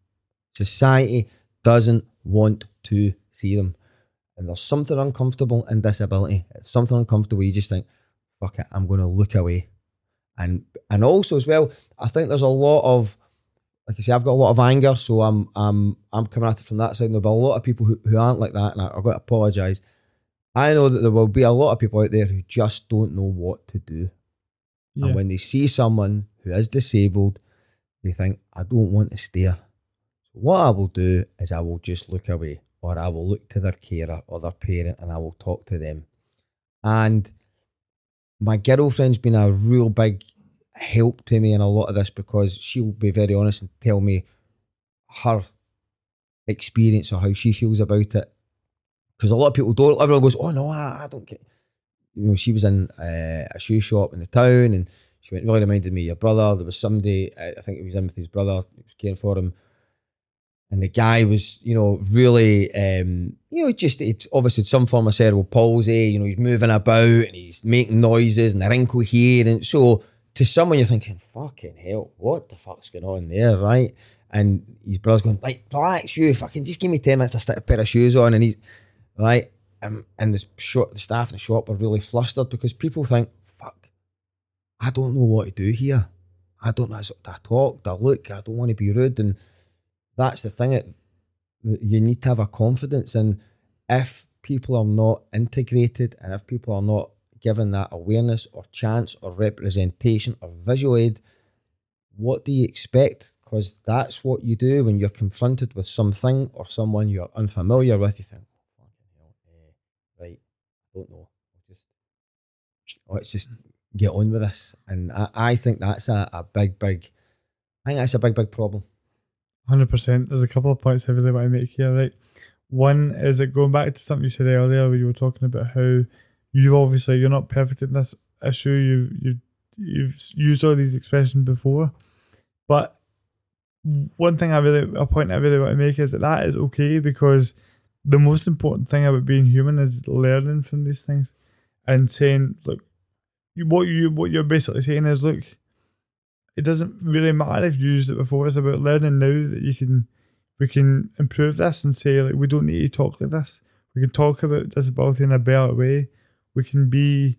Society doesn't want to see them. And there's something uncomfortable in disability. It's something uncomfortable. You just think, fuck it, I'm going to look away. And and also as well, I think there's a lot of like I say, I've got a lot of anger, so I'm I'm I'm coming at it from that side. And there'll be a lot of people who, who aren't like that, and I, have got to apologise. I know that there will be a lot of people out there who just don't know what to do. Yeah. And when they see someone who is disabled, they think, I don't want to stare. What I will do is I will just look away, or I will look to their carer or their parent and I will talk to them. And my girlfriend's been a real big help to me in a lot of this because she'll be very honest and tell me her experience or how she feels about it. Because a lot of people don't. Everyone goes, "Oh no, I, I don't get." You know, she was in uh, a shoe shop in the town, and she went really reminded me of your brother. There was somebody, I think it was his brother, he was caring for him, and the guy was, you know, really, um, you know, just it's obviously some form of cerebral palsy. You know, he's moving about and he's making noises and the wrinkle here, and so to someone you're thinking, fucking hell, what the fuck's going on there, right? And his brother's going, like, relax, you fucking just give me 10 minutes to stick a pair of shoes on. And he's, right? Um, and the, the staff in the shop are really flustered because people think, fuck, I don't know what to do here. I don't know how to talk, to look, I don't want to be rude. And that's the thing, it, you need to have a confidence. And if people are not integrated and if people are not given that awareness or chance or representation or visual aid, what do you expect? Because that's what you do when you're confronted with something or someone you're unfamiliar with. You think, oh, uh, right, I don't know. Just, let's just get on with this. And I, I think that's a, a big, big, I think that's a big, big problem. 100%. There's a couple of points I really want to make here, right? One is that going back to something you said earlier where you were talking about how you've obviously you're not perfect in this issue. You've you've you've used all these expressions before, but one thing I really a point I really want to make is that that is okay because the most important thing about being human is learning from these things and saying, look, what you what you're basically saying is, look, it doesn't really matter if you used it before. It's about learning now that you can we can improve this and say like we don't need to talk like this. We can talk about disability in a better way we can be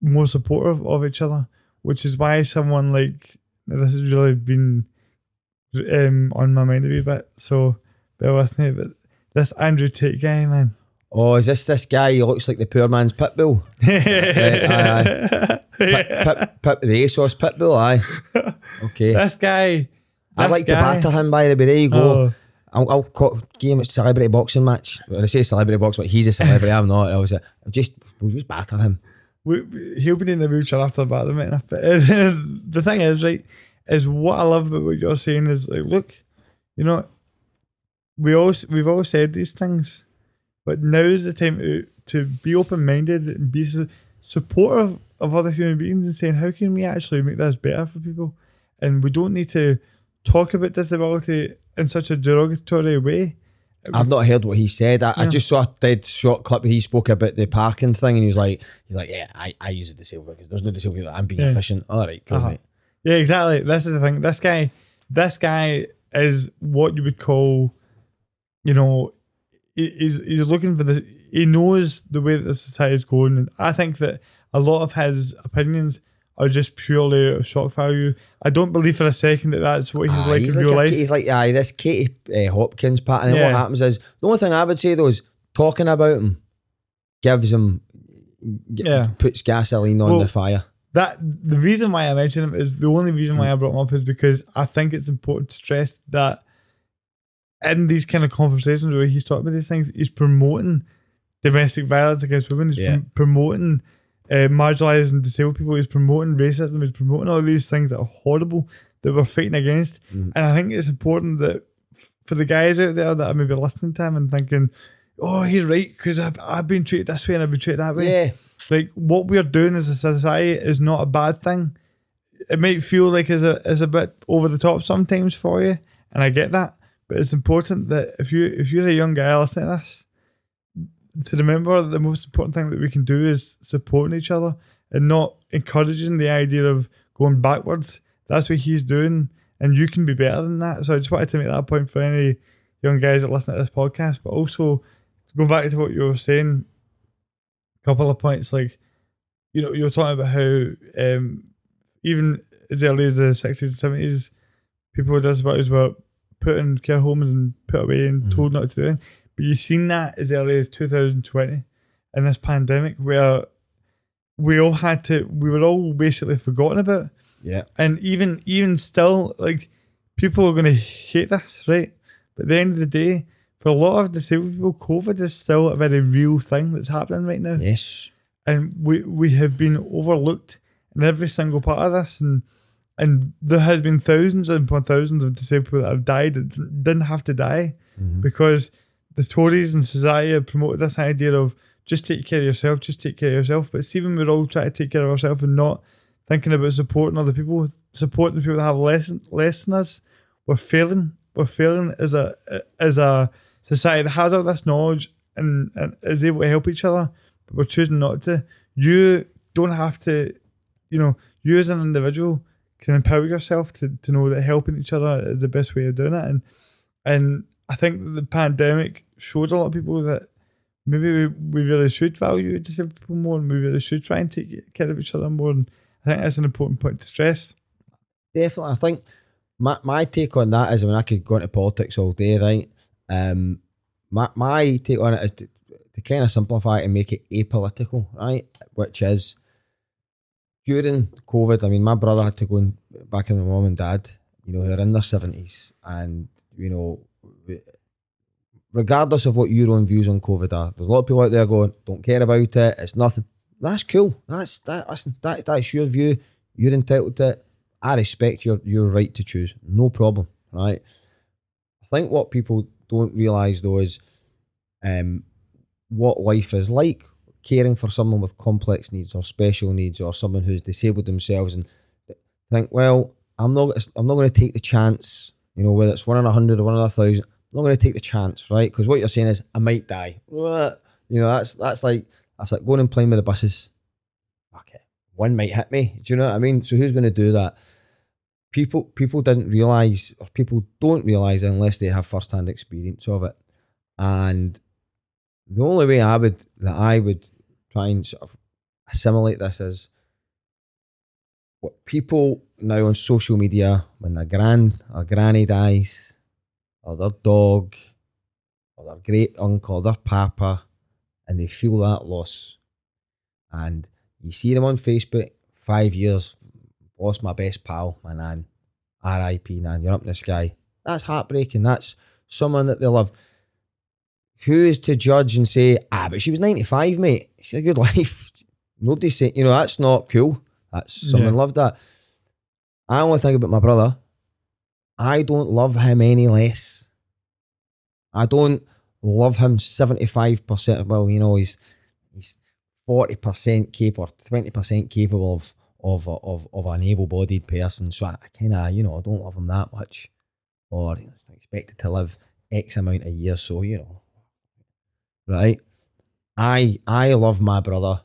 more supportive of each other, which is why someone like this has really been um, on my mind a wee bit. So bear with me, but this Andrew Tate guy, man. Oh, is this this guy who looks like the poor man's Pitbull? [laughs] right, aye, aye. [laughs] Pit, pit, pit, the ASOS Pitbull, aye. [laughs] Okay. This guy. I'd like guy. to batter him, by the way. There you go. Oh. I'll, I'll call, give him a celebrity boxing match. When I say celebrity boxing, but he's a celebrity. I'm not. I was just we'll just batter him. We, he'll be in the wheelchair after the battle, But [laughs] the thing is, right, is what I love about what you're saying is like, look, you know, we all we've all said these things, but now's the time to to be open minded and be su- supportive of other human beings and saying how can we actually make this better for people, and we don't need to talk about disability in such a derogatory way. I've not heard what he said. I, I just saw a dead short clip he spoke about the parking thing, and he was like, "He's like, yeah, I, I use a disabled because there's no disabled. I'm being Yeah. efficient. All right, cool, Uh-huh. mate. Yeah, exactly. This is the thing. This guy, this guy is what you would call, you know, he- he's he's looking for the. He knows the way that the society is going, and I think that a lot of his opinions are just purely of shock value. I don't believe for a second that that's what he's Aye, like he's in like real a- life. He's like, aye, this Katie uh, Hopkins part. And then Yeah. what happens is the only thing I would say though is talking about him gives him, g- Yeah. puts gasoline on Well, the fire. That the reason why I mentioned him is the only reason why I brought him up is because I think it's important to stress that in these kind of conversations where he's talking about these things, he's promoting domestic violence against women. He's Yeah. prom- promoting uh, marginalizing disabled people. He's promoting racism. He's promoting all these things that are horrible that we're fighting against. Mhm. And I think it's important that for the guys out there that are maybe listening to him and thinking, "Oh, he's right," because I've I've been treated this way and I've been treated that way Yeah, like what we're doing as a society is not a bad thing. It might feel like is a is a bit over the top sometimes for you, and I get that. But it's important that if you if you're a young guy listening to this, to remember that the most important thing that we can do is supporting each other and not encouraging the idea of going backwards. That's what he's doing, and you can be better than that. So I just wanted to make that point for any young guys that listen to this podcast, but also going back to what you were saying a couple of points like you know you were talking about how um even as early as the 60s and 70s people with disabilities were put in care homes and put away and Mhm. told not to do it but you've seen that as early as 2020 in this pandemic where we all had to we were all basically forgotten about. Yeah, and even even still like people are going to hate this right? But at the end of the day for a lot of disabled people covid is still a very real thing that's happening right now. Yes, and we we have been overlooked in every single part of this. And and there has been thousands and upon thousands of disabled people that have died that didn't- have to die Mhm. because the Tories and society have promoted this idea of just take care of yourself, just take care of yourself. But see, when we're all trying to take care of ourselves and not thinking about supporting other people, supporting the people that have less less than us, we're failing. We're failing as a as a society that has all this knowledge and, and is able to help each other, but we're choosing not to. You don't have to, you know, you as an individual can empower yourself to, to know that helping each other is the best way of doing it. And and I think the pandemic showed a lot of people that maybe we, we really should value disabled people more and we really should try and take care of each other more. And I think that's an important point to stress. definitely. I think my my take on that is I mean I could go into politics all day, right? Um, my my take on it is to, to kind of simplify it and make it apolitical, right? Which is during COVID. I mean, my brother had to go back in with my mum and dad. You know, who are in their seventies, and you know, regardless of what your own views on COVID are, there's a lot of people out there going, "Don't care about it. It's nothing." That's cool. That's that. That's that. That's your view. You're entitled to it. I respect your your right to choose. No problem. Right. I think what people don't realise though is um what life is like caring for someone with complex needs or special needs or someone who's disabled themselves and think, well, I'm not I'm not going to take the chance, you know, whether it's one in a hundred or one in a thousand. I'm going to take the chance, right? Because what you're saying is I might die. What? You know, that's that's like that's like going and playing with the buses. Okay, one might hit me. Do you know what I mean? So who's going to do that? People people didn't realize, or people don't realize unless they have first hand experience of it. And the only way I would that I would try and sort of assimilate this is what people now on social media when a gran or granny dies, or their dog, or their great uncle, their papa, and they feel that loss. And you see them on Facebook, five years, lost my best pal, my nan, R.I.P. nan, you're up in the sky. That's heartbreaking. That's someone that they love. Who is to judge and say, ah, but she was 95, mate. She had a good [laughs] life. Nobody's saying, you know, that's not cool. That's someone Yeah. loved that. I only think about my brother. I don't love him any less. I don't love him 75%. Well, you know, he's he's 40% capable, 20% capable of of of of an able-bodied person. So I kind of, you know, I don't love him that much, or expected to live X amount of years. So you know, right? I I love my brother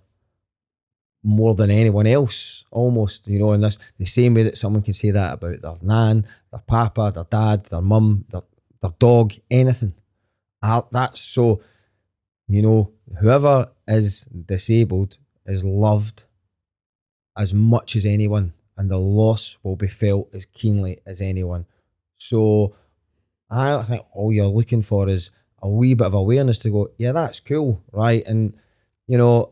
more than anyone else, almost. You know, in this the same way that someone can say that about their nan, their papa, their dad, their mum, their their dog, anything. That's so. You know, whoever is disabled is loved as much as anyone, and the loss will be felt as keenly as anyone. So, I think all you're looking for is a wee bit of awareness to go, yeah, that's cool, right? And you know,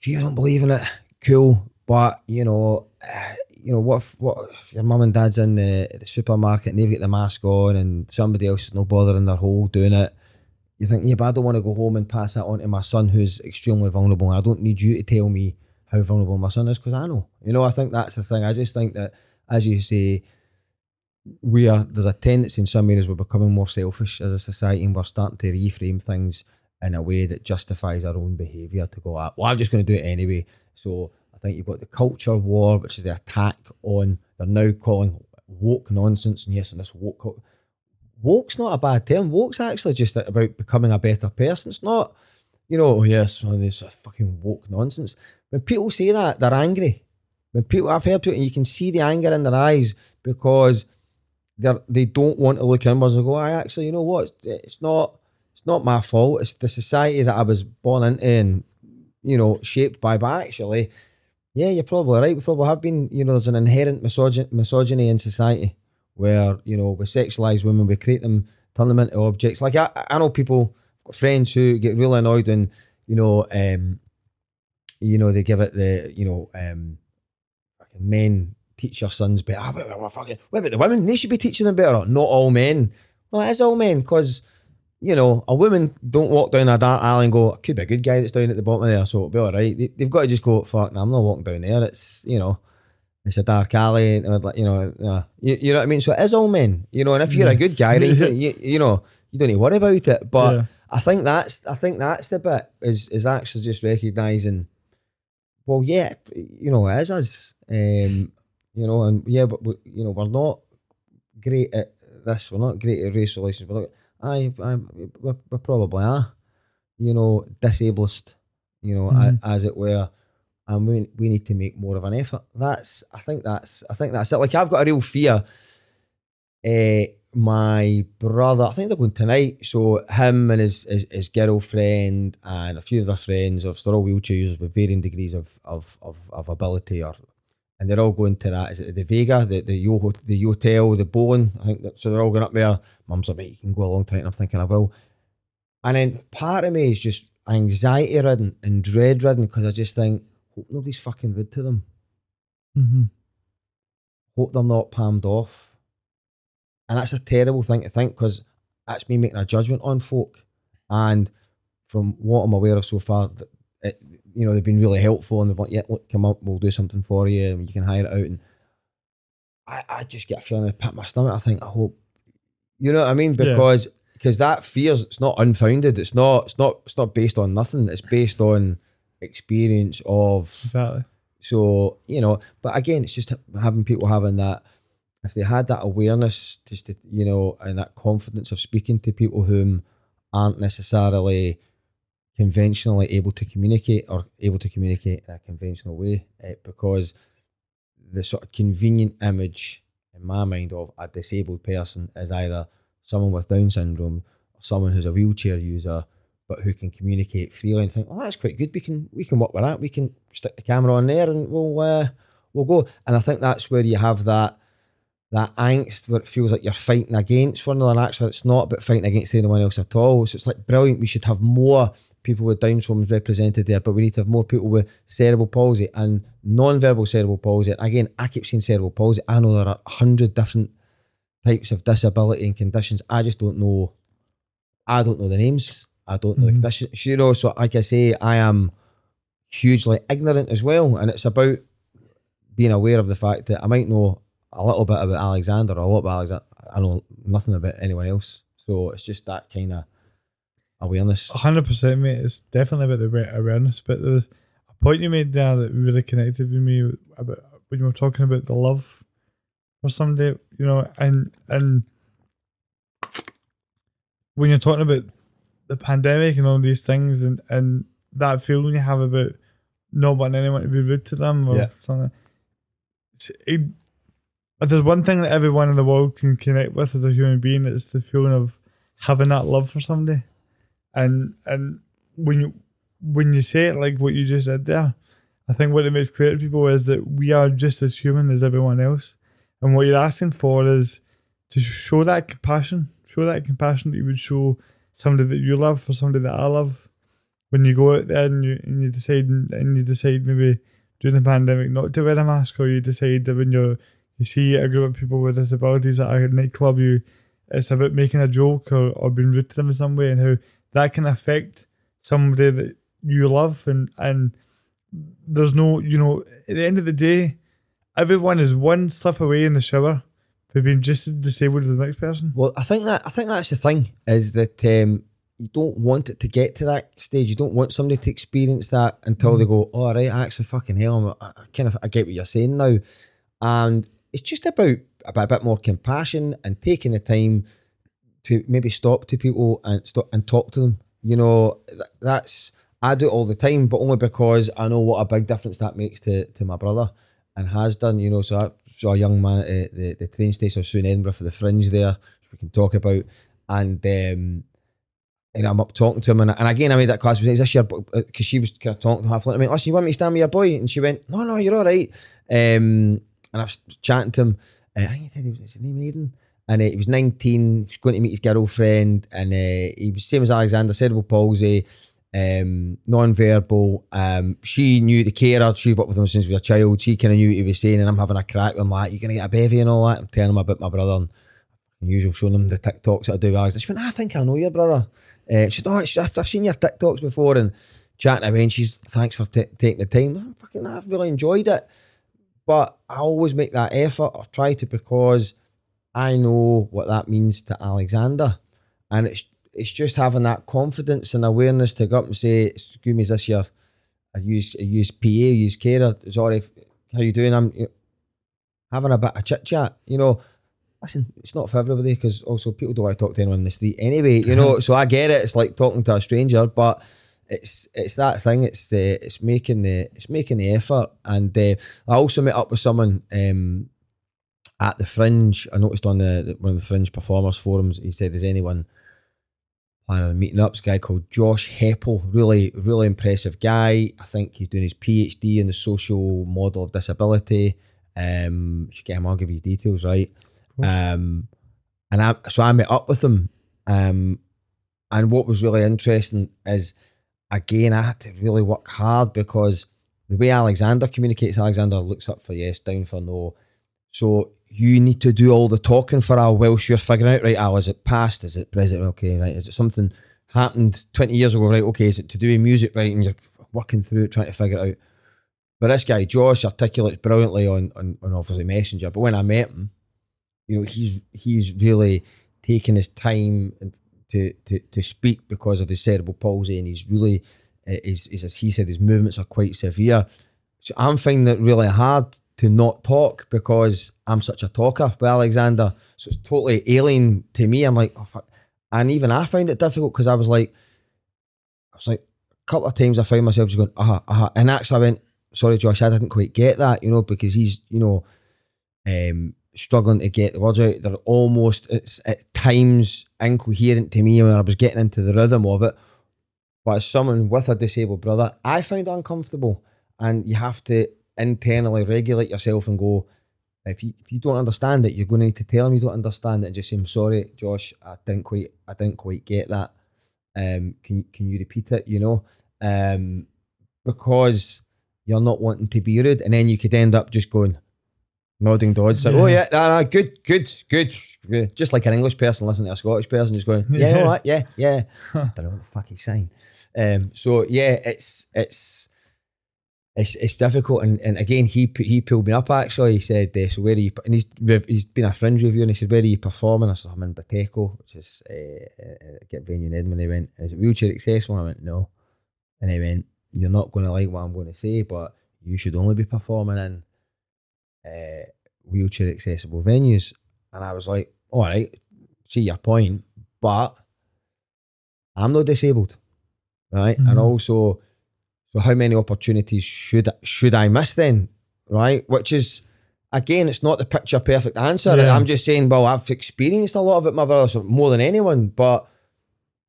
if you don't believe in it, cool. But you know, [sighs] you know what? If, what if your mum and dad's in the, the supermarket and they've got the mask on, and somebody else is no bothering their whole doing it? You think, yeah, but I don't want to go home and pass that on to my son who's extremely vulnerable. I don't need you to tell me how vulnerable my son is because I know. You know, I think that's the thing. I just think that, as you say, we are there's a tendency in some areas we're becoming more selfish as a society and we're starting to reframe things in a way that justifies our own behaviour to go, ah, well, I'm just going to do it anyway. So I think you've got the culture war, which is the attack on, they're now calling woke nonsense. And yes, and this woke, woke's not a bad term. Woke's actually just about becoming a better person. It's not, you know, oh yes, oh, this fucking woke nonsense. When people say that, they're angry. When people, I've heard people, and you can see the anger in their eyes because they're, they don't want to look inwards and go, I actually, you know what, it's not it's not my fault. It's the society that I was born into and you know shaped by. But actually, yeah, you're probably right. We probably have been. You know, there's an inherent misogyn- misogyny in society where you know we sexualize women, we create them, turn them into objects. Like I, I know people, friends who get really annoyed when you know, um, you know, they give it the you know, um, men teach your sons better. Ah, what about the women? They should be teaching them better. Not all men. Well, it is all men because you know, a woman don't walk down a dark alley and go, could be a good guy that's down at the bottom of there, so it'll be all right. They, have got to just go, fuck, no, I'm not walking down there. It's, you know, it's a dark alley. And you know, uh, you, you, know what I mean? So it is all men, you know, and if you're a good guy, then [laughs] you, you, know, you don't need to worry about it. But yeah. I think that's, I think that's the bit is, is actually just recognising, well, yeah, you know, it is us. Um, you know, and yeah, but, we, you know, we're not great at this. We're not great at race relations. We're not, I, I, probably are, you know, disabled, you know, mm. a, as it were, and we we need to make more of an effort. That's, I think that's, I think that's it. Like I've got a real fear. Uh, my brother, I think they're going tonight. So him and his, his, his girlfriend and a few of their friends, of they're all wheelchair users with varying degrees of of, of, of ability or and they're all going to that. Is it the Vega, the the Yo, the hotel, the bowling? I think that, so. They're all going up there. Mum's like, mate, you can go along tonight. And I'm thinking I will. And then part of me is just anxiety ridden and dread ridden because I just think, hope nobody's fucking rude to them. Mm-hmm. Hope they're not palmed off. And that's a terrible thing to think because that's me making a judgment on folk. And from what I'm aware of so far, it, you know, they've been really helpful and they've like, yeah, look, come up, we'll do something for you and you can hire it out. And I, I just get a feeling I pat my stomach. I think, I hope, you know what I mean? Because yeah. because that fears it's not unfounded. It's not it's not it's not based on nothing. It's based on experience of exactly. So you know, but again, it's just having people having that. If they had that awareness, just to, you know, and that confidence of speaking to people whom aren't necessarily conventionally able to communicate or able to communicate in a conventional way uh, because the sort of convenient image in my mind of a disabled person is either someone with Down syndrome or someone who's a wheelchair user but who can communicate freely and think, oh, that's quite good. We can we can work with that. We can stick the camera on there and we'll uh, we'll go. And I think that's where you have that that angst where it feels like you're fighting against one another. And actually, it's not about fighting against anyone else at all. So it's like brilliant. We should have more people with Down syndrome is represented there, but we need to have more people with cerebral palsy and non-verbal cerebral palsy. Again, I keep saying cerebral palsy. I know there are a hundred different types of disability and conditions. I just don't know. I don't know the names. I don't know mm-hmm. the conditions. You know, so like I say, I am hugely ignorant as well, and it's about being aware of the fact that I might know a little bit about Alexander or a lot about Alexander. I know nothing about anyone else. So it's just that kind of awareness. hundred percent, mate. It's definitely about the awareness. But there was a point you made there that really connected with me about when you were talking about the love for somebody, you know, and and when you're talking about the pandemic and all these things and, and that feeling you have about not wanting anyone to be rude to them or Yeah. something. It, if there's one thing that everyone in the world can connect with as a human being, it's the feeling of having that love for somebody. And and when you when you say it like what you just said there, I think what it makes clear to people is that we are just as human as everyone else. And what you're asking for is to show that compassion, show that compassion that you would show somebody that you love for somebody that I love. When you go out there and you and you decide and you decide maybe during the pandemic not to wear a mask, or you decide that when you're you see a group of people with disabilities at a nightclub, you it's about making a joke or, or being rude to them in some way, and how that can affect somebody that you love, and and there's no, you know, at the end of the day, everyone is one slip away in the shower from being just as disabled as the next person. Well, I think that I think that's the thing is that um, you don't want it to get to that stage. You don't want somebody to experience that until they go, "All right, I actually, fucking hell, I'm, I kind of I get what you're saying now," and it's just about about a bit more compassion and taking the time to maybe stop to people and stop and talk to them. You know, th- that's I do it all the time, but only because I know what a big difference that makes to to my brother and has done. You know, so I saw a young man at the, the, train station soon in Edinburgh for the Fringe there, we can talk about, and um, and I'm up talking to him, and, and again I made that class. Is this because she was kind of talking to half I mean, listen, you want me to stand with your boy? And she went, no, no, you're all right. Um, and I was chatting to him. Uh, I think he was his name Aiden. And uh, he was 19, he was going to meet his girlfriend, and uh, he was same as Alexander, cerebral palsy, um, non-verbal. Um, she knew the carer, she worked with him since he was a child. She kind of knew what he was saying, and I'm having a crack with him, like, you're going to get a bevy and all that. I'm telling him about my brother, and usual showing him the TikToks that I do Alex. She went, I think I know your brother. Uh, she said, oh, I've, seen your TikToks before, and chatting away, and she's, thanks for t- taking the time. I'm fucking, I've really enjoyed it. But I always make that effort, or try to, because I know what that means to Alexander. And it's it's just having that confidence and awareness to go up and say, excuse me, is this your I use I use PA, I use carer, sorry, how you doing? I'm having a bit of chit chat, you know. Listen, it's not for everybody because also people don't want to talk to anyone in the street anyway, you know. [laughs] so I get it. It's like talking to a stranger, but it's it's that thing. It's the it's making the it's making the effort. And uh, I also met up with someone um, at the Fringe. I noticed on the, the one of the Fringe performers forums. He said, "Is anyone planning on meeting up?" This guy called Josh Heppel. Really, really impressive guy. I think he's doing his PhD in the social model of disability. Um, should get him. I'll give you details, right? Um, and I so I met up with him. Um, and what was really interesting is, again, I had to really work hard because the way Alexander communicates, Alexander looks up for yes, down for no. So you need to do all the talking for a whilst you're figuring out, right, Al, is it past? Is it present? Okay, right. Is it something happened 20 years ago, right? Okay, is it to do with music, right? And you're working through it, trying to figure it out. But this guy, Josh, articulates brilliantly on, on, on obviously Messenger. But when I met him, you know, he's he's really taking his time to, to, to speak because of his cerebral palsy, and he's really, uh, his, his, as he said, his movements are quite severe. So I'm finding it really hard to not talk because I'm such a talker with Alexander. So it's totally alien to me. I'm like, oh, and even I found it difficult because I was like, I was like, a couple of times I found myself just going, uh huh, uh huh. And actually, I went, sorry, Josh, I didn't quite get that, you know, because he's, you know, um, struggling to get the words out. They're almost, it's at times incoherent to me when I was getting into the rhythm of it. But as someone with a disabled brother, I find it uncomfortable. And you have to internally regulate yourself and go, if you if you don't understand it, you're going to need to tell him you don't understand it and just say, I'm sorry, Josh, I didn't quite I didn't quite get that. Um can can you repeat it, you know? Um because you're not wanting to be rude, and then you could end up just going nodding dodge, like, oh yeah, nah, nah, good, good, good. Yeah, Just like an English person listening to a Scottish person, just going, yeah, Yeah. all right, yeah, yeah. I [laughs] don't know what the fuck he's saying. Um, so yeah, it's it's it's it's difficult, and, and again, he he pulled me up. Actually, he said, uh, "So where are you?" And he's he's been a fringe review, and he said, "Where are you performing?" I said, "I'm in Bateco, which is uh, a venue in Edinburgh." He went, "Is it wheelchair accessible?" And I went, "No," and he went, "You're not going to like what I'm going to say, but you should only be performing in uh, wheelchair accessible venues." And I was like, "All right, see your point, but I'm not disabled, right? Mhm. And also, so how many opportunities should should I miss then, right? Which is again, it's not the picture perfect answer. Yeah. I'm just saying, well, I've experienced a lot of it, my brother, so more than anyone. But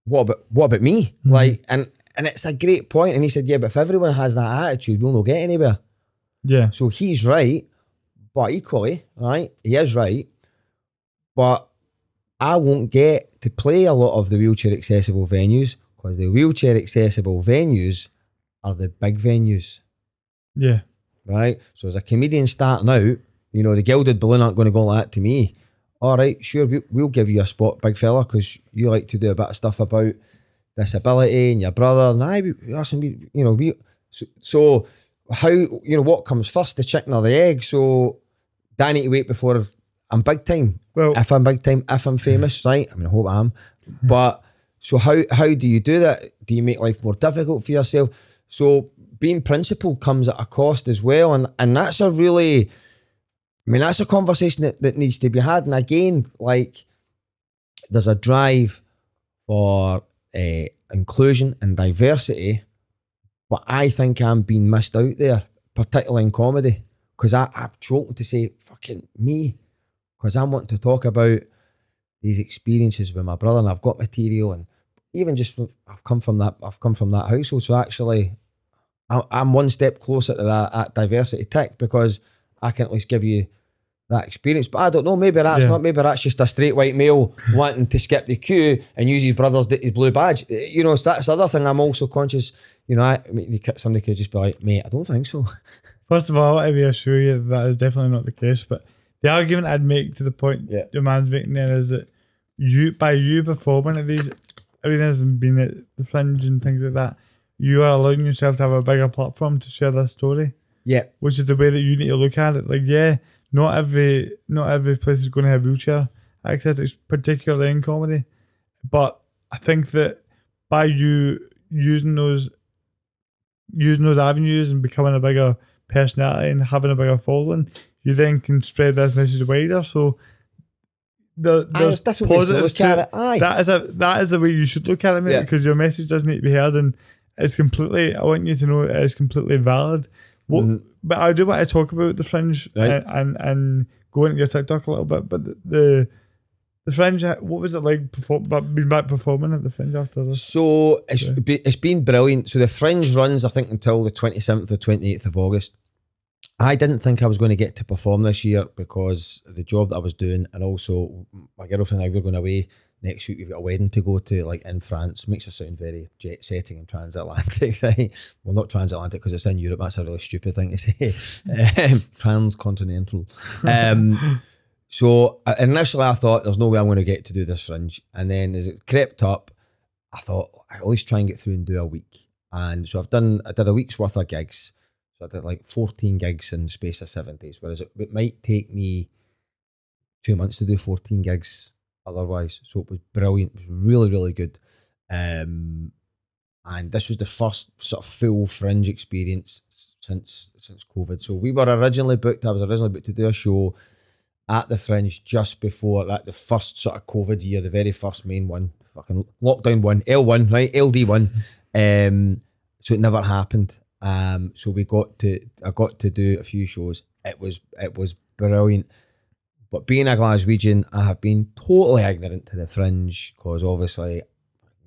what about what about me? Mhm. Like, and and it's a great point. And he said, yeah, but if everyone has that attitude, we'll not get anywhere. Yeah. So he's right, but equally, right, he is right. But I won't get to play a lot of the wheelchair accessible venues because the wheelchair accessible venues are the big venues, Yeah. right? So as a comedian starting out, you know, the gilded balloon aren't going to go like that to me. All right, sure, we, we'll give you a spot, big fella, because you like to do a bit of stuff about disability and your brother. And I, we, you know, we, so, so how, you know, what comes first, the chicken or the egg? So I need to wait before I'm big time? Well, If I'm big time, if I'm famous, [laughs] right? I mean, I hope I am. But so how how do you do that? Do you make life more difficult for yourself? So being principled comes at a cost as well, and and that's a really, I mean, that's a conversation that, that needs to be had. And again, like there's a drive for uh, inclusion and diversity, but I think I'm being missed out there, particularly in comedy, because I'm choking to say fucking me, because I'm wanting to talk about these experiences with my brother, and I've got material, and even just from, I've come from that I've come from that household, so actually, I'm one step closer to that, that diversity tick because I can at least give you that experience. But I don't know, maybe that's Yeah. not. Maybe that's just a straight white male [laughs] wanting to skip the queue and use his brother's his blue badge. Eh, You know, so that's the other thing. I'm also conscious. You know, I, somebody could just be like, "Mate, I don't think so." [laughs] First of all, I want to reassure you that, that is definitely not the case. But the argument I'd make to the point Yeah. your man's making there is that you, by you performing at these arenas and being at the fringe and things like that, you are allowing yourself to have a bigger platform to share this story, yeah, which is the way that you need to look at it. Like, yeah, not every not every place is going to have wheelchair access, it's particularly in comedy. But I think that by you using those using those avenues and becoming a bigger personality and having a bigger following, you then can spread this message wider. So the there's to positives at to it. Aye. That is a that is the way you should look at it, mate, Yeah. because your message doesn't need to be heard and it's completely I want you to know it is completely valid. What Mhm. but I do want to talk about the fringe Right. and, and and go into your TikTok a little bit, but the the, the fringe what was it like perform but being back performing at the fringe after this? So it's it's been brilliant. So the Fringe runs, I think, until the twenty seventh or twenty eighth of August. I didn't think I was going to get to perform this year because the job that I was doing, and also my girlfriend and I were going away next week. We've got a wedding to go to, like in France. Makes us sound very jet setting and transatlantic, [laughs] right? Well, not transatlantic because it's in Europe. That's a really stupid thing to say. [laughs] um, transcontinental. Um, [laughs] so uh, initially, I thought there's no way I'm going to get to do this fringe, and then as it crept up, I thought I at least try and get through and do a week. And so I've done, I did a week's worth of gigs. So I did like 14 gigs in the space of seven days, whereas it, it might take me two months to do 14 gigs otherwise. So it was brilliant. It was really, really good. Um, and this was the first sort of full fringe experience since since COVID. So we were originally booked, I was originally booked to do a show at the fringe just before like the first sort of COVID year, the very first main one, fucking lockdown one, L one, right? LD one. Um so it never happened. Um so we got to I got to do a few shows. It was it was brilliant. But being a Glaswegian, I have been totally ignorant to the fringe because obviously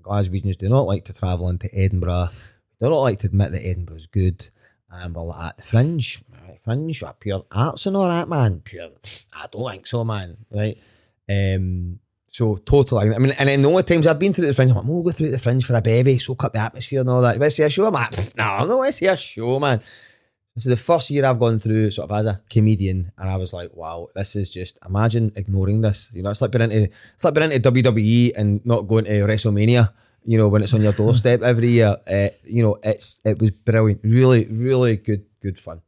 Glaswegians do not like to travel into Edinburgh. They don't like to admit that Edinburgh's good. And we're like, at the fringe, right, fringe, what, pure arts and all that, man. Pure, I don't think so, man. Right? Um, so totally. I mean, and then the only times I've been through the fringe, I'm like, we'll go through the fringe for a baby, soak up the atmosphere and all that. If I see a show, I'm like, no, I'm not going to see a show, man. Is the first year I've gone through sort of as a comedian, and I was like, wow, this is just imagine ignoring this. You know, it's like being into it's like being into WWE and not going to WrestleMania. You know, when it's on your doorstep [laughs] every year. Uh, you know, it's it was brilliant, really, really good, good fun.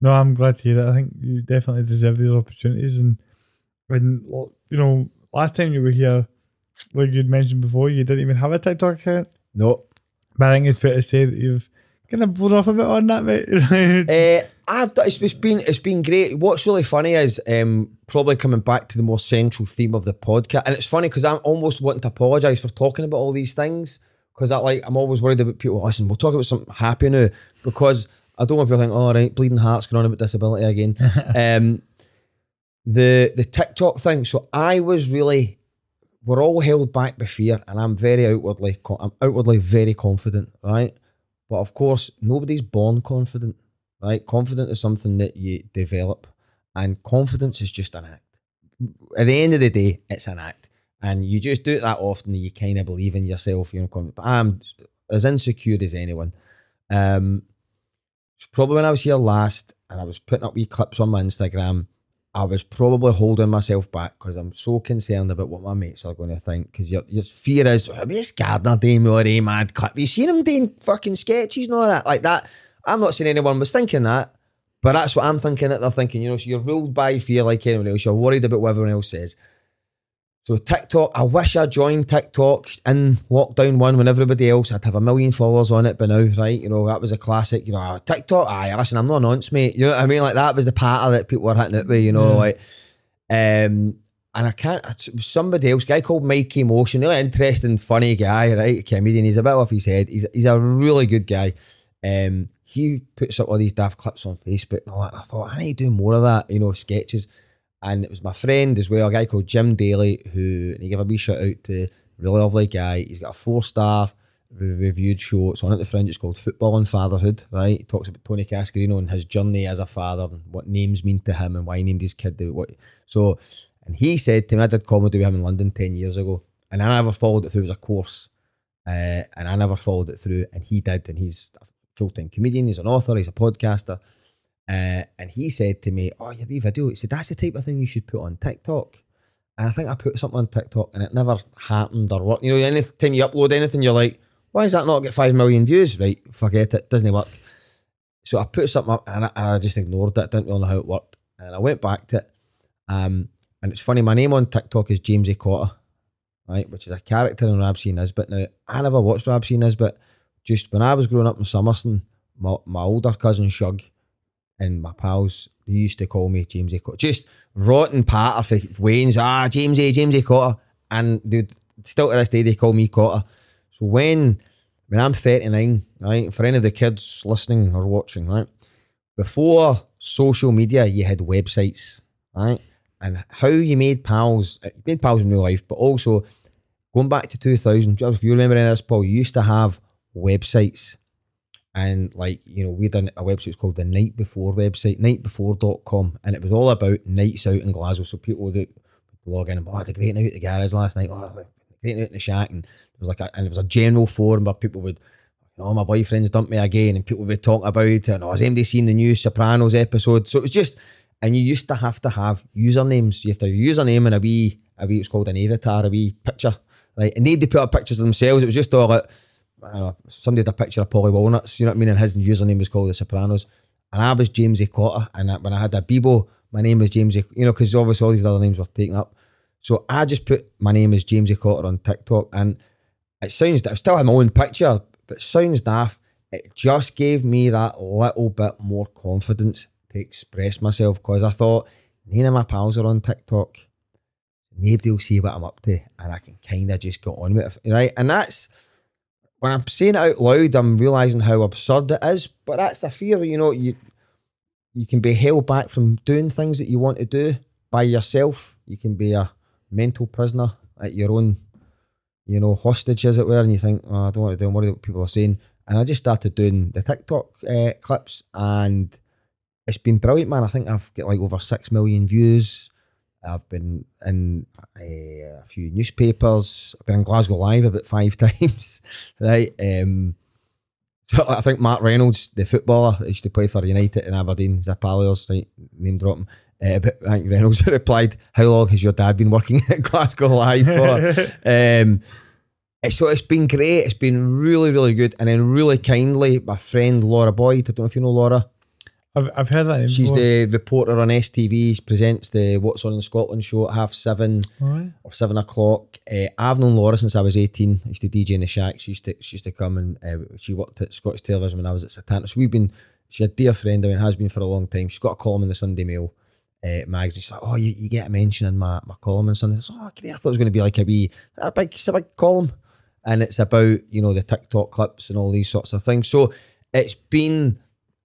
No, I'm glad to hear that. I think you definitely deserve these opportunities. And when you know, last time you were here, like you'd mentioned before, you didn't even have a TikTok account. No, But I think it's fair to say that you've kind of blown off a bit on that, mate. [laughs] uh, I've done, it's, it's been it's been great. What's really funny is um, probably coming back to the more central theme of the podcast, and it's funny because I'm almost wanting to apologise for talking about all these things because I like I'm always worried about people. Listen, we'll talk about something happy now because I don't want people to think, oh right, bleeding hearts going on about disability again. [laughs] um, the the TikTok thing. So I was really we're all held back by fear, and I'm very outwardly I'm outwardly very confident, right? But of course, nobody's born confident right? Confidence is something that you develop, and confidence is just an act. At the end of the day, it's an act, and you just do it that often that you kind of believe in yourself. You know, but I'm as insecure as anyone. Um, probably when I was here last, and I was putting up wee clips on my Instagram. I was probably holding myself back because I'm so concerned about what my mates are going to think. Because your, your fear is, oh, this Gardner doing more a mad clip. Have you seen him doing fucking sketches and all that? Like that I'm not saying anyone was thinking that, but that's what I'm thinking that they're thinking. You know, so you're ruled by fear like anyone else. You're worried about what everyone else says. So TikTok, I wish I joined TikTok in lockdown one when everybody else I'd have a million followers on it by now, right? You know, that was a classic, you know, ah, TikTok, aye, listen, I'm not an nonce, mate. You know what I mean? Like that was the patter that people were hitting it with, you know, like um and I can't somebody else, guy called Mikey Motion, really interesting, funny guy, right? Comedian. He's a bit off his head. He's he's a really good guy. Um he puts up all these daft clips on Facebook and all that. And I thought, I need to do more of that, you know, sketches. And it was my friend as well, a guy called Jim Daly, who he gave a wee shout out to, really lovely guy. He's got a four star reviewed show. It's on at the Fringe. It's called Football and Fatherhood, right? He talks about Tony Cascarino and his journey as a father and what names mean to him and why he named his kid. What so, and he said to me, I did comedy with him in London 10 years ago, and I never followed it through as a course. Uh, and I never followed it through, and he did, and he's a full time comedian, he's an author, he's a podcaster. Uh, and he said to me, Oh, your wee video. He said, That's the type of thing you should put on TikTok. And I think I put something on TikTok and it never happened or what. You know, anytime you upload anything, you're like, Why does that not get 5 million views? Right, forget it, doesn't work. So I put something up and I, I just ignored it, didn't really know how it worked. And I went back to it. Um, and it's funny, my name on TikTok is Jamesie Cotter, right, which is a character in Rab C. Nesbitt. Now, I never watched Rab C. Nesbitt just when I was growing up in Summerston, my, my older cousin Shug and my pals, they used to call me Jamesie Cotter. Just rotten patter for Wayne's, ah, Jamesie James A. Cotter. And they still to this day, they call me Cotter. So when when I'm 39, right, for any of the kids listening or watching, right, before social media, you had websites, right? And how you made pals, you made pals in real life, but also going back to 2000, if you remember any of this, Paul, you used to have websites and like you know we done a website called the night before website nightbefore.com and it was all about nights out in glasgow. So people that log in and oh the great night at the garage last night. Oh great night in the shack. And it was like a, and it was a general forum where people would oh my boyfriend's dumped me again. And people would talk about it. And oh has anybody seen the new sopranos episode? So it was just and you used to have to have usernames. You have to have a username and a wee a wee it's called an avatar a wee picture right? And they'd put up pictures of themselves. It was just all like I know, somebody had a picture of Paulie Walnuts, you know what I mean? And his username was called The Sopranos. And I was Jamesie Cotter. And when I had a Bebo, my name was James. You know, because obviously all these other names were taken up. So I just put my name as Jamesie Cotter on TikTok. And it sounds, that I still have my own picture, but sounds daft. It just gave me that little bit more confidence to express myself because I thought, none of my pals are on TikTok. Nobody will see what I'm up to. And I can kind of just go on with it. Right. And that's, when I'm saying it out loud, I'm realizing how absurd it is. But that's a fear, you know. You you can be held back from doing things that you want to do by yourself. You can be a mental prisoner at your own, you know, hostage, as it were. And you think, oh, I don't want to do. I'm worried what people are saying. And I just started doing the TikTok uh, clips, and it's been brilliant, man. I think I've got like over six million views. I've been in a, a, few newspapers. I've been in Glasgow Live about five [laughs] times, right? Um, so I think Mark Reynolds, the footballer, used to play for United and Aberdeen, Zapalios, right? Name drop him. Uh, but I think Reynolds [laughs] replied, "How long has your dad been working [laughs] at Glasgow Live for?" um, so it's been great. It's been really, really good, and then really kindly, my friend Laura Boyd. I don't know if you know Laura. I've, I've heard that. She's before. the reporter on STV. She presents the What's On in Scotland show at half seven right. or seven o'clock. Uh, I've known Laura since I was 18. I used to DJ in the shack. She used to, she used to come and uh, she worked at Scottish Television when I was at Setanta. So we've been she's a dear friend. I mean, has been for a long time. She's got a column in the Sunday Mail uh, magazine. She's like, oh, you, you get a mention in my, my column and something. oh, great. I thought it was going to be like a wee, a big, it's a big column. And it's about, you know, the TikTok clips and all these sorts of things. So it's been,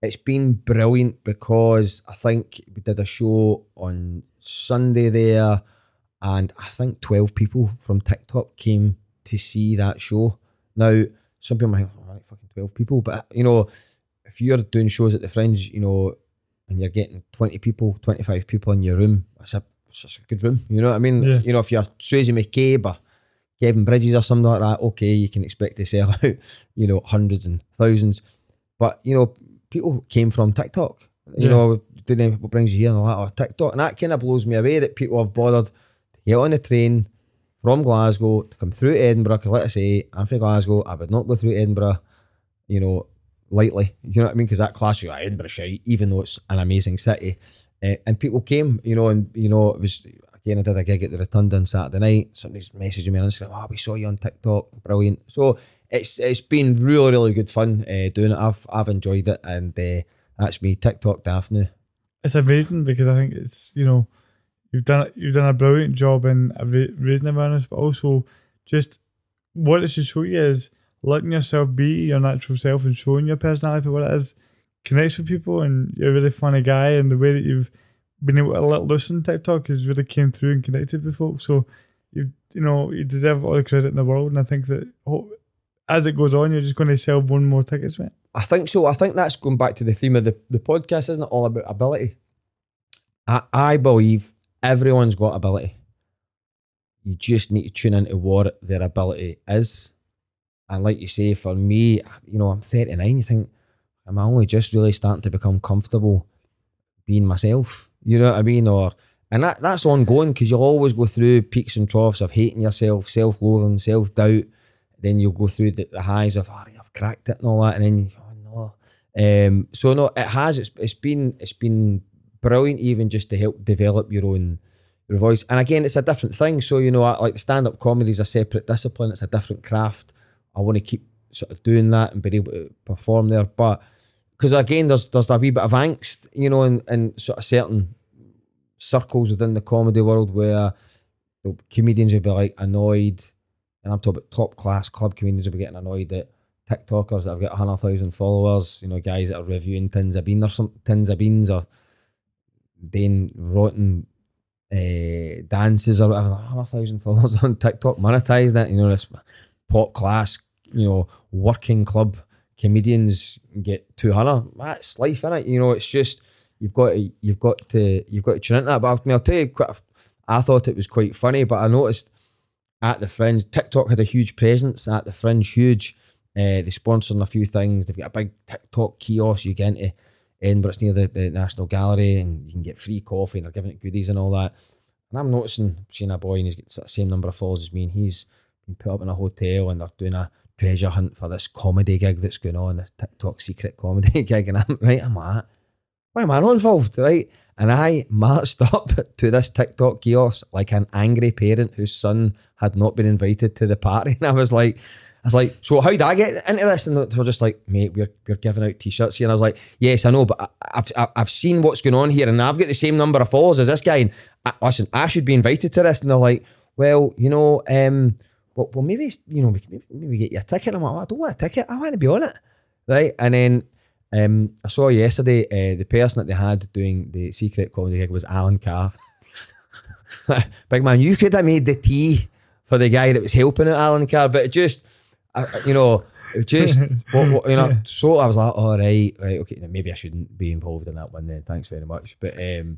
it's been brilliant because I think we did a show on Sunday there and I think 12 people from TikTok came to see that show. Now, some people might think, all right, fucking 12 people, but you know, if you're doing shows at the Fringe, you know, and you're getting 20 people, 25 people in your room, that's a, that's a good room. You know what I mean? Yeah. You know, if you're Susie McCabe or Kevin Bridges or something like that, okay, you can expect to sell [laughs] out, you know, hundreds and thousands. But, you know, people came from TikTok. You Yeah. know, didn't what brings you here and all that, or TikTok. And that kind of blows me away that people have bothered to get on the train from Glasgow to come through Edinburgh. Because, like I say, I'm from Glasgow. I would not go through Edinburgh, you know, lightly. You know what I mean? Because that class, you Edinburgh shite, even though it's an amazing city. Uh, and people came, you know, and, you know, it was, again, I did a gig at the Rotunda on Saturday night. Somebody's messaging me on Instagram, oh, we saw you on TikTok. Brilliant. So it's it's been really, really good fun uh, doing it. I've, I've enjoyed it. And uh, that's me, TikTok Daphne. it's amazing because I think it's you know you've done you've done a brilliant job in raising awareness, but also just what it should show you is letting yourself be your natural self and showing your personality for what it is connects with people, and you're a really funny guy, and the way that you've been able to let loose on TikTok has really came through and connected with folks. So you you know you deserve all the credit in the world, and I think that as it goes on, you're just going to sell one more tickets, mate. I think so. I think that's going back to the theme of the, the podcast, isn't it? All about ability. I, I believe everyone's got ability. You just need to tune into what their ability is. And like you say, for me, you know, I'm 39. You think, am I only just really starting to become comfortable being myself? You know what I mean? Or and that that's ongoing because you'll always go through peaks and troughs of hating yourself, self loathing, self doubt. Then you'll go through the, the highs of, oh, I've cracked it and all that. And then you, oh no. Um, so no, it has. It's it's been it's been brilliant, even just to help develop your own your voice. And again, it's a different thing. So you know, I- like stand up comedy is a separate discipline. It's a different craft. I want to keep sort of doing that and be able to perform there. But because again, there's there's a wee bit of angst, you know, in, in sort of certain circles within the comedy world where comedians will be like annoyed, and I'm talking about top class club comedians will be getting annoyed at TikTokers that have got hundred thousand followers, you know, guys that are reviewing tins of beans or some tins of beans or doing rotten uh, dances or whatever. Hundred thousand followers on TikTok, monetize that, you know, this top class, you know, working club comedians get two hundred. That's life, in it? You know, it's just you've got to you've got to you've got to tune into that. But I mean, I'll tell you, I thought it was quite funny, but I noticed at the Fringe, TikTok had a huge presence at the Fringe, huge. Uh, they sponsoring a few things. They've got a big TikTok kiosk you get into Edinburgh. It's near the, the National Gallery, and you can get free coffee. and They're giving it goodies and all that. And I'm noticing, seeing a boy, and he's got the same number of followers as me, and he's been put up in a hotel, and they're doing a treasure hunt for this comedy gig that's going on, this TikTok secret comedy [laughs] gig, and I'm right. I'm like, why am I not involved, right? And I marched [laughs] up to this TikTok kiosk like an angry parent whose son had not been invited to the party. [laughs] And I was like, I was like, so how did I get into this? And they were just like, mate, we're, we're giving out t-shirts here. And I was like, yes, I know, but I, I've, I've- seen what's going on here and I've got the same number of followers as this guy. And I, listen, I should be invited to this. And they're like, well, you know, um, well, well maybe, you know, maybe, maybe get you a ticket. I'm like, oh, I don't want a ticket. I want to be on it. Right. And then um, I saw yesterday uh, the person that they had doing the secret comedy gig was Alan Carr. [laughs] Big man, you could have made the tea for the guy that was helping out Alan Carr, but it just, I- you know, it just, [laughs] what, what, you know, so I was like, all right, right, okay, maybe I shouldn't be involved in that one then. Thanks very much. But um,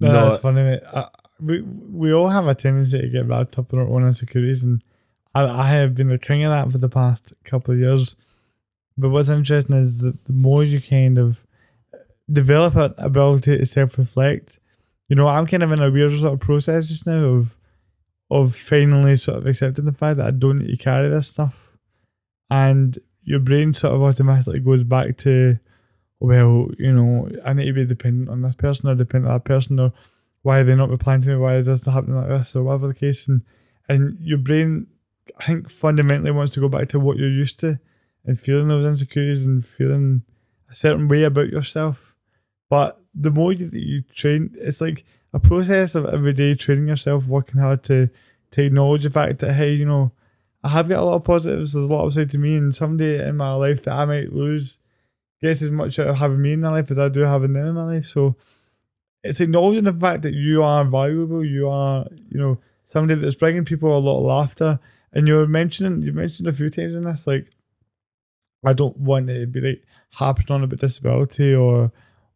No, no, that's funny, mate. I, we we all have a tendency to get wrapped up in our own insecurities, and I, I have been the king of that for the past couple of years. But what's interesting is that the more you kind of develop an ability to self reflect, you know, I'm kind of in a weird sort of process just now of of finally sort of accepting the fact that I don't need to carry this stuff, and your brain sort of automatically goes back to well, you know, I need to be dependent on this person or dependent on that person or why are they not replying to me? Why is this happening like this or whatever the case? And and your brain, I think, fundamentally wants to go back to what you're used to and feeling those insecurities and feeling a certain way about yourself. But the more you, that you train, it's like a process of every day training yourself, working hard to to acknowledge the fact that hey, you know, I have got a lot of positives. There's a lot upside to me, and someday in my life that I might lose gets as much out of having me in my life as I do having them in my life. So it's acknowledging the fact that you are valuable. You are, you know, somebody that's bringing people a lot of laughter. And you're mentioning, you mentioned a few times in this, like, I don't want it to be like harping on about disability or,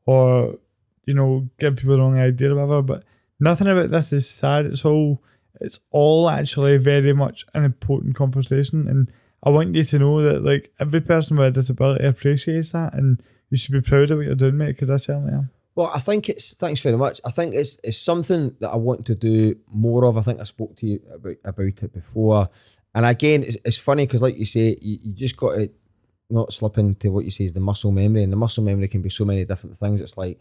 or, you know, give people the wrong idea or whatever. But nothing about this is sad. It's all, it's all actually very much an important conversation. And I want you to know that like every person with a disability appreciates that, and you should be proud of what you're doing, mate. Because I certainly am. Well, I think it's thanks very much. I think it's it's something that I want to do more of. I think I spoke to you about about it before, and again, it's, it's funny because, like you say, you, you just got to not slipping into what you say is the muscle memory, and the muscle memory can be so many different things. It's like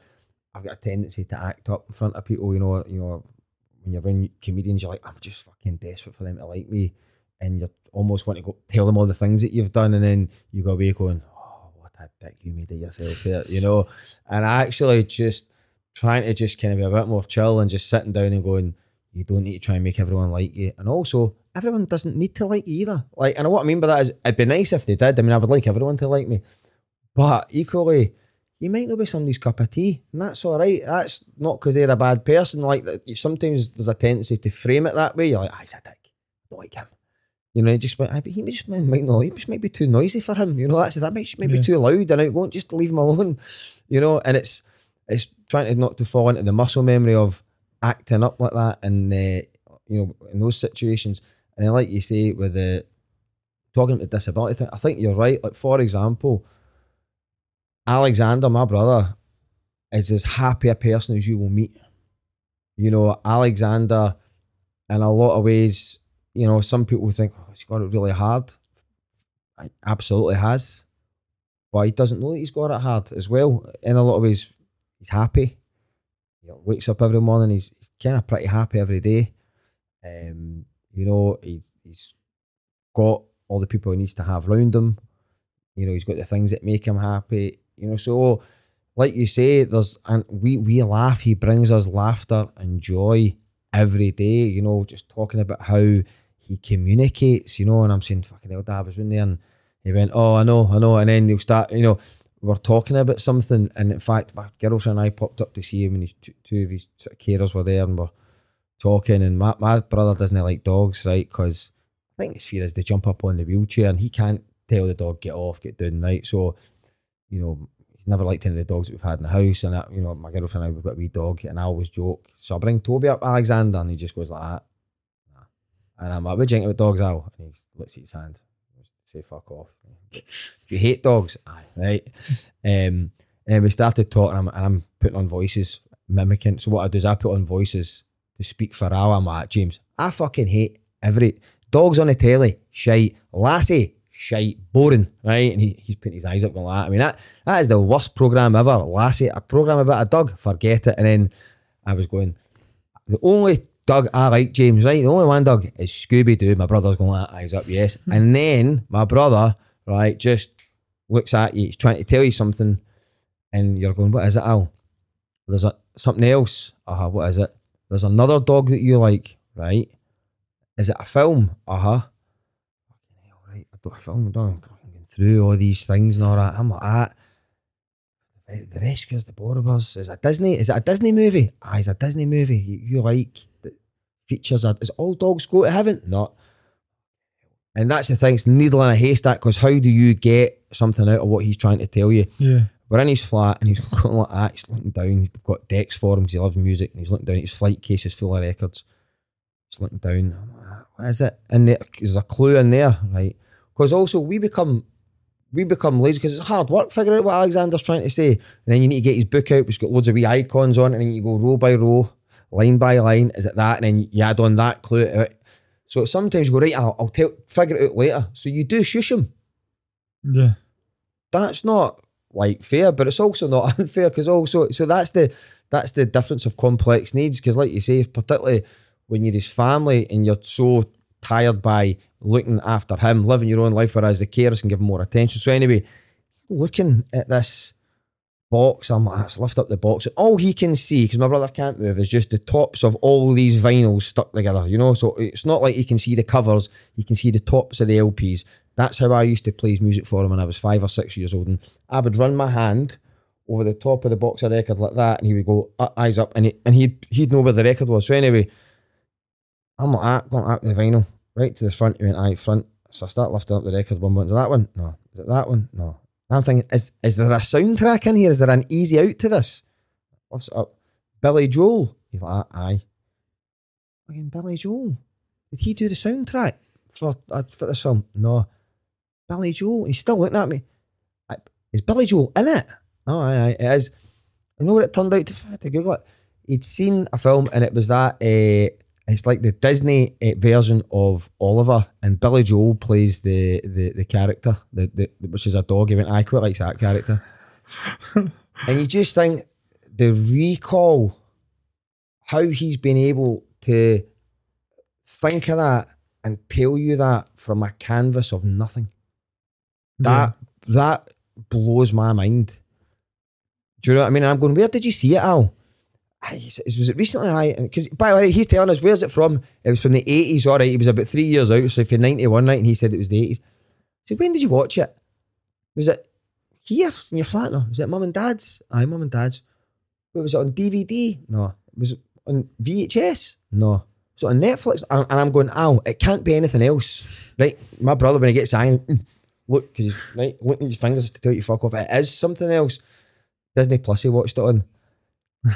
I've got a tendency to act up in front of people. You know, you know, when you're around comedians, you're like, I'm just fucking desperate for them to like me, and you're almost want to go tell them all the things that you've done, and then you go away going, Oh, what a dick you made of yourself there, you know. And I actually just trying to just kind of be a bit more chill and just sitting down and going, you don't need to try and make everyone like you. And also, everyone doesn't need to like you either. Like, and what I mean by that is, it'd be nice if they did. I mean, I would like everyone to like me, but equally, you might not be somebody's cup of tea, and that's all right. That's not because they're a bad person. Like, sometimes there's a tendency to frame it that way. You're like, ah, he's a dick. I don't like him. You know, just went, he just might not, he just might be too noisy for him. You know, that's that might, might yeah. be too loud and outgoing. Just leave him alone. You know, and it's it's trying to not to fall into the muscle memory of acting up like that and uh, you know in those situations. And then, like you say, with the talking about disability thing, I think you're right. Like for example, Alexander, my brother, is as happy a person as you will meet. You know, Alexander, in a lot of ways, you know, some people think oh, he's got it really hard. I absolutely has, but he doesn't know that he's got it hard as well. In a lot of ways, he's happy. He wakes up every morning. He's, kind of pretty happy every day. Um, you know, he's he's got all the people he needs to have around him. You know, he's got the things that make him happy. You know, so like you say, there's and we we laugh. He brings us laughter and joy every day. You know, just talking about how he communicates, you know, and I'm saying, fucking hell, Dad, I was in there and he went, oh, I know, I know. And then he'll start, you know, we're talking about something. And in fact, my girlfriend and I popped up to see him and his two of his carers were there and we're talking. And my, my brother doesn't like dogs, right? Because I think his fear is they jump up on the wheelchair and he can't tell the dog, get off, get down, right? So, you know, he's never liked any of the dogs that we've had in the house. And, that, you know, my girlfriend and I, we've got a wee dog and I always joke. So I bring Toby up, Alexander, and he just goes like that and I'm like, what do you think about dogs, Al? And he looks at his hand. Say fuck off. You hate dogs? Aye, right. Um, and we started talking, and I'm, I'm, putting on voices, mimicking. So what I do is I put on voices to speak for Al. I'm like, James, I fucking hate every dogs on the telly, shite. Lassie, shite, boring, right? And he, he's putting his eyes up going like that. I mean, that that is the worst program ever. Lassie, a program about a dog, forget it. And then I was going, the only Doug, I like James, right? The only one, Doug, is Scooby Doo. My brother's going like eyes up, yes. Mm-hmm. And then my brother, right, just looks at you, he's trying to tell you something, and you're going, What is it, Al? There's a, something else. Uh huh, what is it? There's another dog that you like, right? Is it a film? Uh huh. Right, I don't film, I don't going through all these things and all that. I'm like, ah. The Rescuers, the Borrowers. Is it Disney? Is it a Disney movie? Ah, it's a Disney movie you, you like features are is all dogs go to heaven? Not. And that's the thing, it's needle in a haystack because how do you get something out of what he's trying to tell you? Yeah. We're in his flat and he's [laughs] going like that, he's looking down, he's got decks for him because he loves music and he's looking down, his flight case is full of records. He's looking down, ah, what is it? And there's a clue in there, right? Because also we become we become lazy because it's hard work figuring out what Alexander's trying to say. And then you need to get his book out, which got loads of wee icons on, and then you go row by row line by line. Is it that? And then you add on that clue uh, it. So sometimes you go, right, I'll, I'll tell, figure it out later. So you do shush him. Yeah. That's not like fair, but it's also not [laughs] unfair because also, so that's the, that's the difference of complex needs. Because like you say, particularly when you're his family and you're so tired by looking after him, living your own life, whereas the carers can give more attention. So anyway, looking at this box. I'm like, let's lift up the box. All he can see, because my brother can't move, is just the tops of all these vinyls stuck together, you know? So it's not like he can see the covers, he can see the tops of the LPs. That's how I used to play his music for him when I was five or six years old. And I would run my hand over the top of the box of record like that, and he would go, uh, eyes up, and, he, and he'd, he'd know where the record was. So anyway, I'm like that, going up the vinyl, right to the front. He went, aye, front. So I start lifting up the record. One went, that one? No. Is it that one? No. And I'm thinking, is is there a soundtrack in here? Is there an easy out to this? What's up. Billy Joel. He's like, aye. Fucking Billy Joel. Did he do the soundtrack for uh, for this film? No. Billy Joel. He's still looking at me. I, is Billy Joel in it? Oh, aye, aye, it is. You know what it turned out to? I to Google it. He'd seen a film and it was that uh, it's like the Disney uh, version of Oliver, and Billy Joel plays the the, the character, the, the which is a dog. He went, I quite likes that character. [laughs] and you just think the recall, how he's been able to think of that and tell you that from a canvas of nothing. That that blows my mind. Do you know what I mean? I'm going, where did you see it, Al? Aye, was it recently? Aye, because by the way, he's telling us where's it from. It was from the eighties. All right, he was about three years out, so for ninety one, right, and he said it was the eighties. So when did you watch it? Was it here in your flat? No, was it mum and dad's? Aye, mum and dad's. But was it on DVD? No. Was it on VHS? No. So on Netflix? And I'm going, Al, it can't be anything else, right? My brother when he gets angry, "Mm, look, cause right, look at his fingers to tell you fuck off. It is something else. Disney Plus, he watched it on.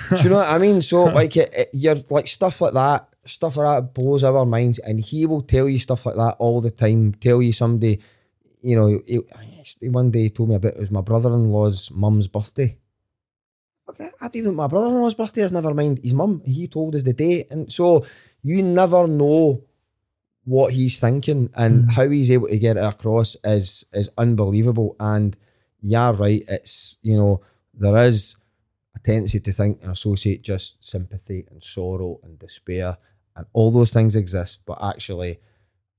Do you know what I mean? So [laughs] like it, it- you're like stuff like that, stuff like that blows our minds, and he will tell you stuff like that all the time. Tell you somebody, you know, he, he one day he told me about it was my brother-in-law's mum's birthday. Okay, I don't even my brother-in-law's birthday is never mind his mum. He told us the day, and so you never know what he's thinking and Mm. how he's able to get it across is is unbelievable. And yeah, right, it's you know there is tendency to think and associate just sympathy and sorrow and despair and all those things exist, but actually,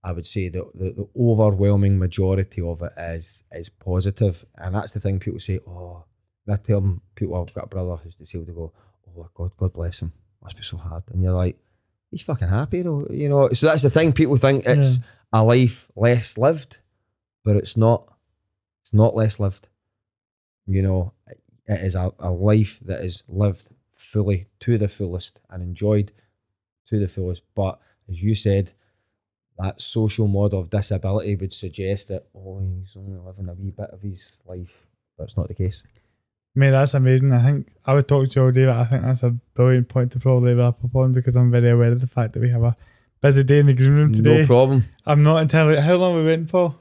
I would say that the, the overwhelming majority of it is is positive, and that's the thing people say. Oh, and I tell them people I've got a brother who's disabled. They go, "Oh God, God bless him. Must be so hard." And you're like, "He's fucking happy though," you know. So that's the thing. People think it's a life less lived, but it's not. It's not less lived. You know, it is a, a life that is lived fully to the fullest and enjoyed to the fullest. But as you said, that social model of disability would suggest that oh, he's only living a wee bit of his life, but it's not the case. Mate, that's amazing. I think I would talk to you all day, but I think that's a brilliant point to probably wrap up on because I'm very aware of the fact that we have a busy day in the green room today. No problem. I'm not entirely. How long are we waiting for?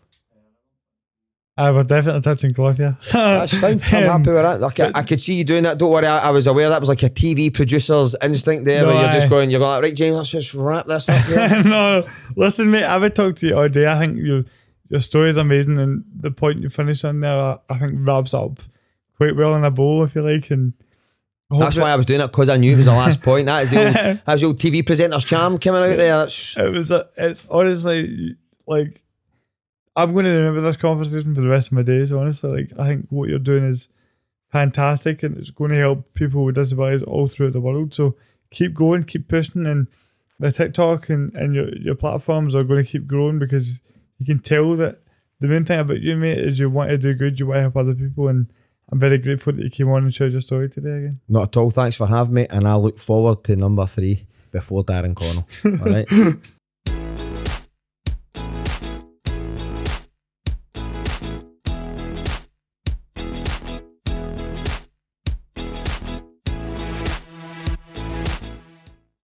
I we're definitely touching cloth here. [laughs] That's fine. I'm um, happy with that. Like, I, I could see you doing that. Don't worry. I, I was aware that was like a TV producer's instinct there, No, where you're just going, you're going, right, James, let's just wrap this up [laughs] no, listen, mate. I would talk to you all day. I think your your story is amazing, and the point you finish on there, I, I think wraps up quite well in a bow, if you like. And That's that- why I was doing it because I knew it was the last [laughs] point. That is the old, that was the old TV presenter's charm coming out there. That's, it was. A, it's honestly like I'm going to remember this conversation for the rest of my days. Honestly, like I think what you're doing is fantastic, and it's going to help people with disabilities all throughout the world. So keep going, keep pushing, and the TikTok and, and your your platforms are going to keep growing because you can tell that the main thing about you, mate, is you want to do good, you want to help other people, and I'm very grateful that you came on and shared your story today again. not at all. Thanks for having me. And I look forward to number three before Darren Connell. [laughs] All right.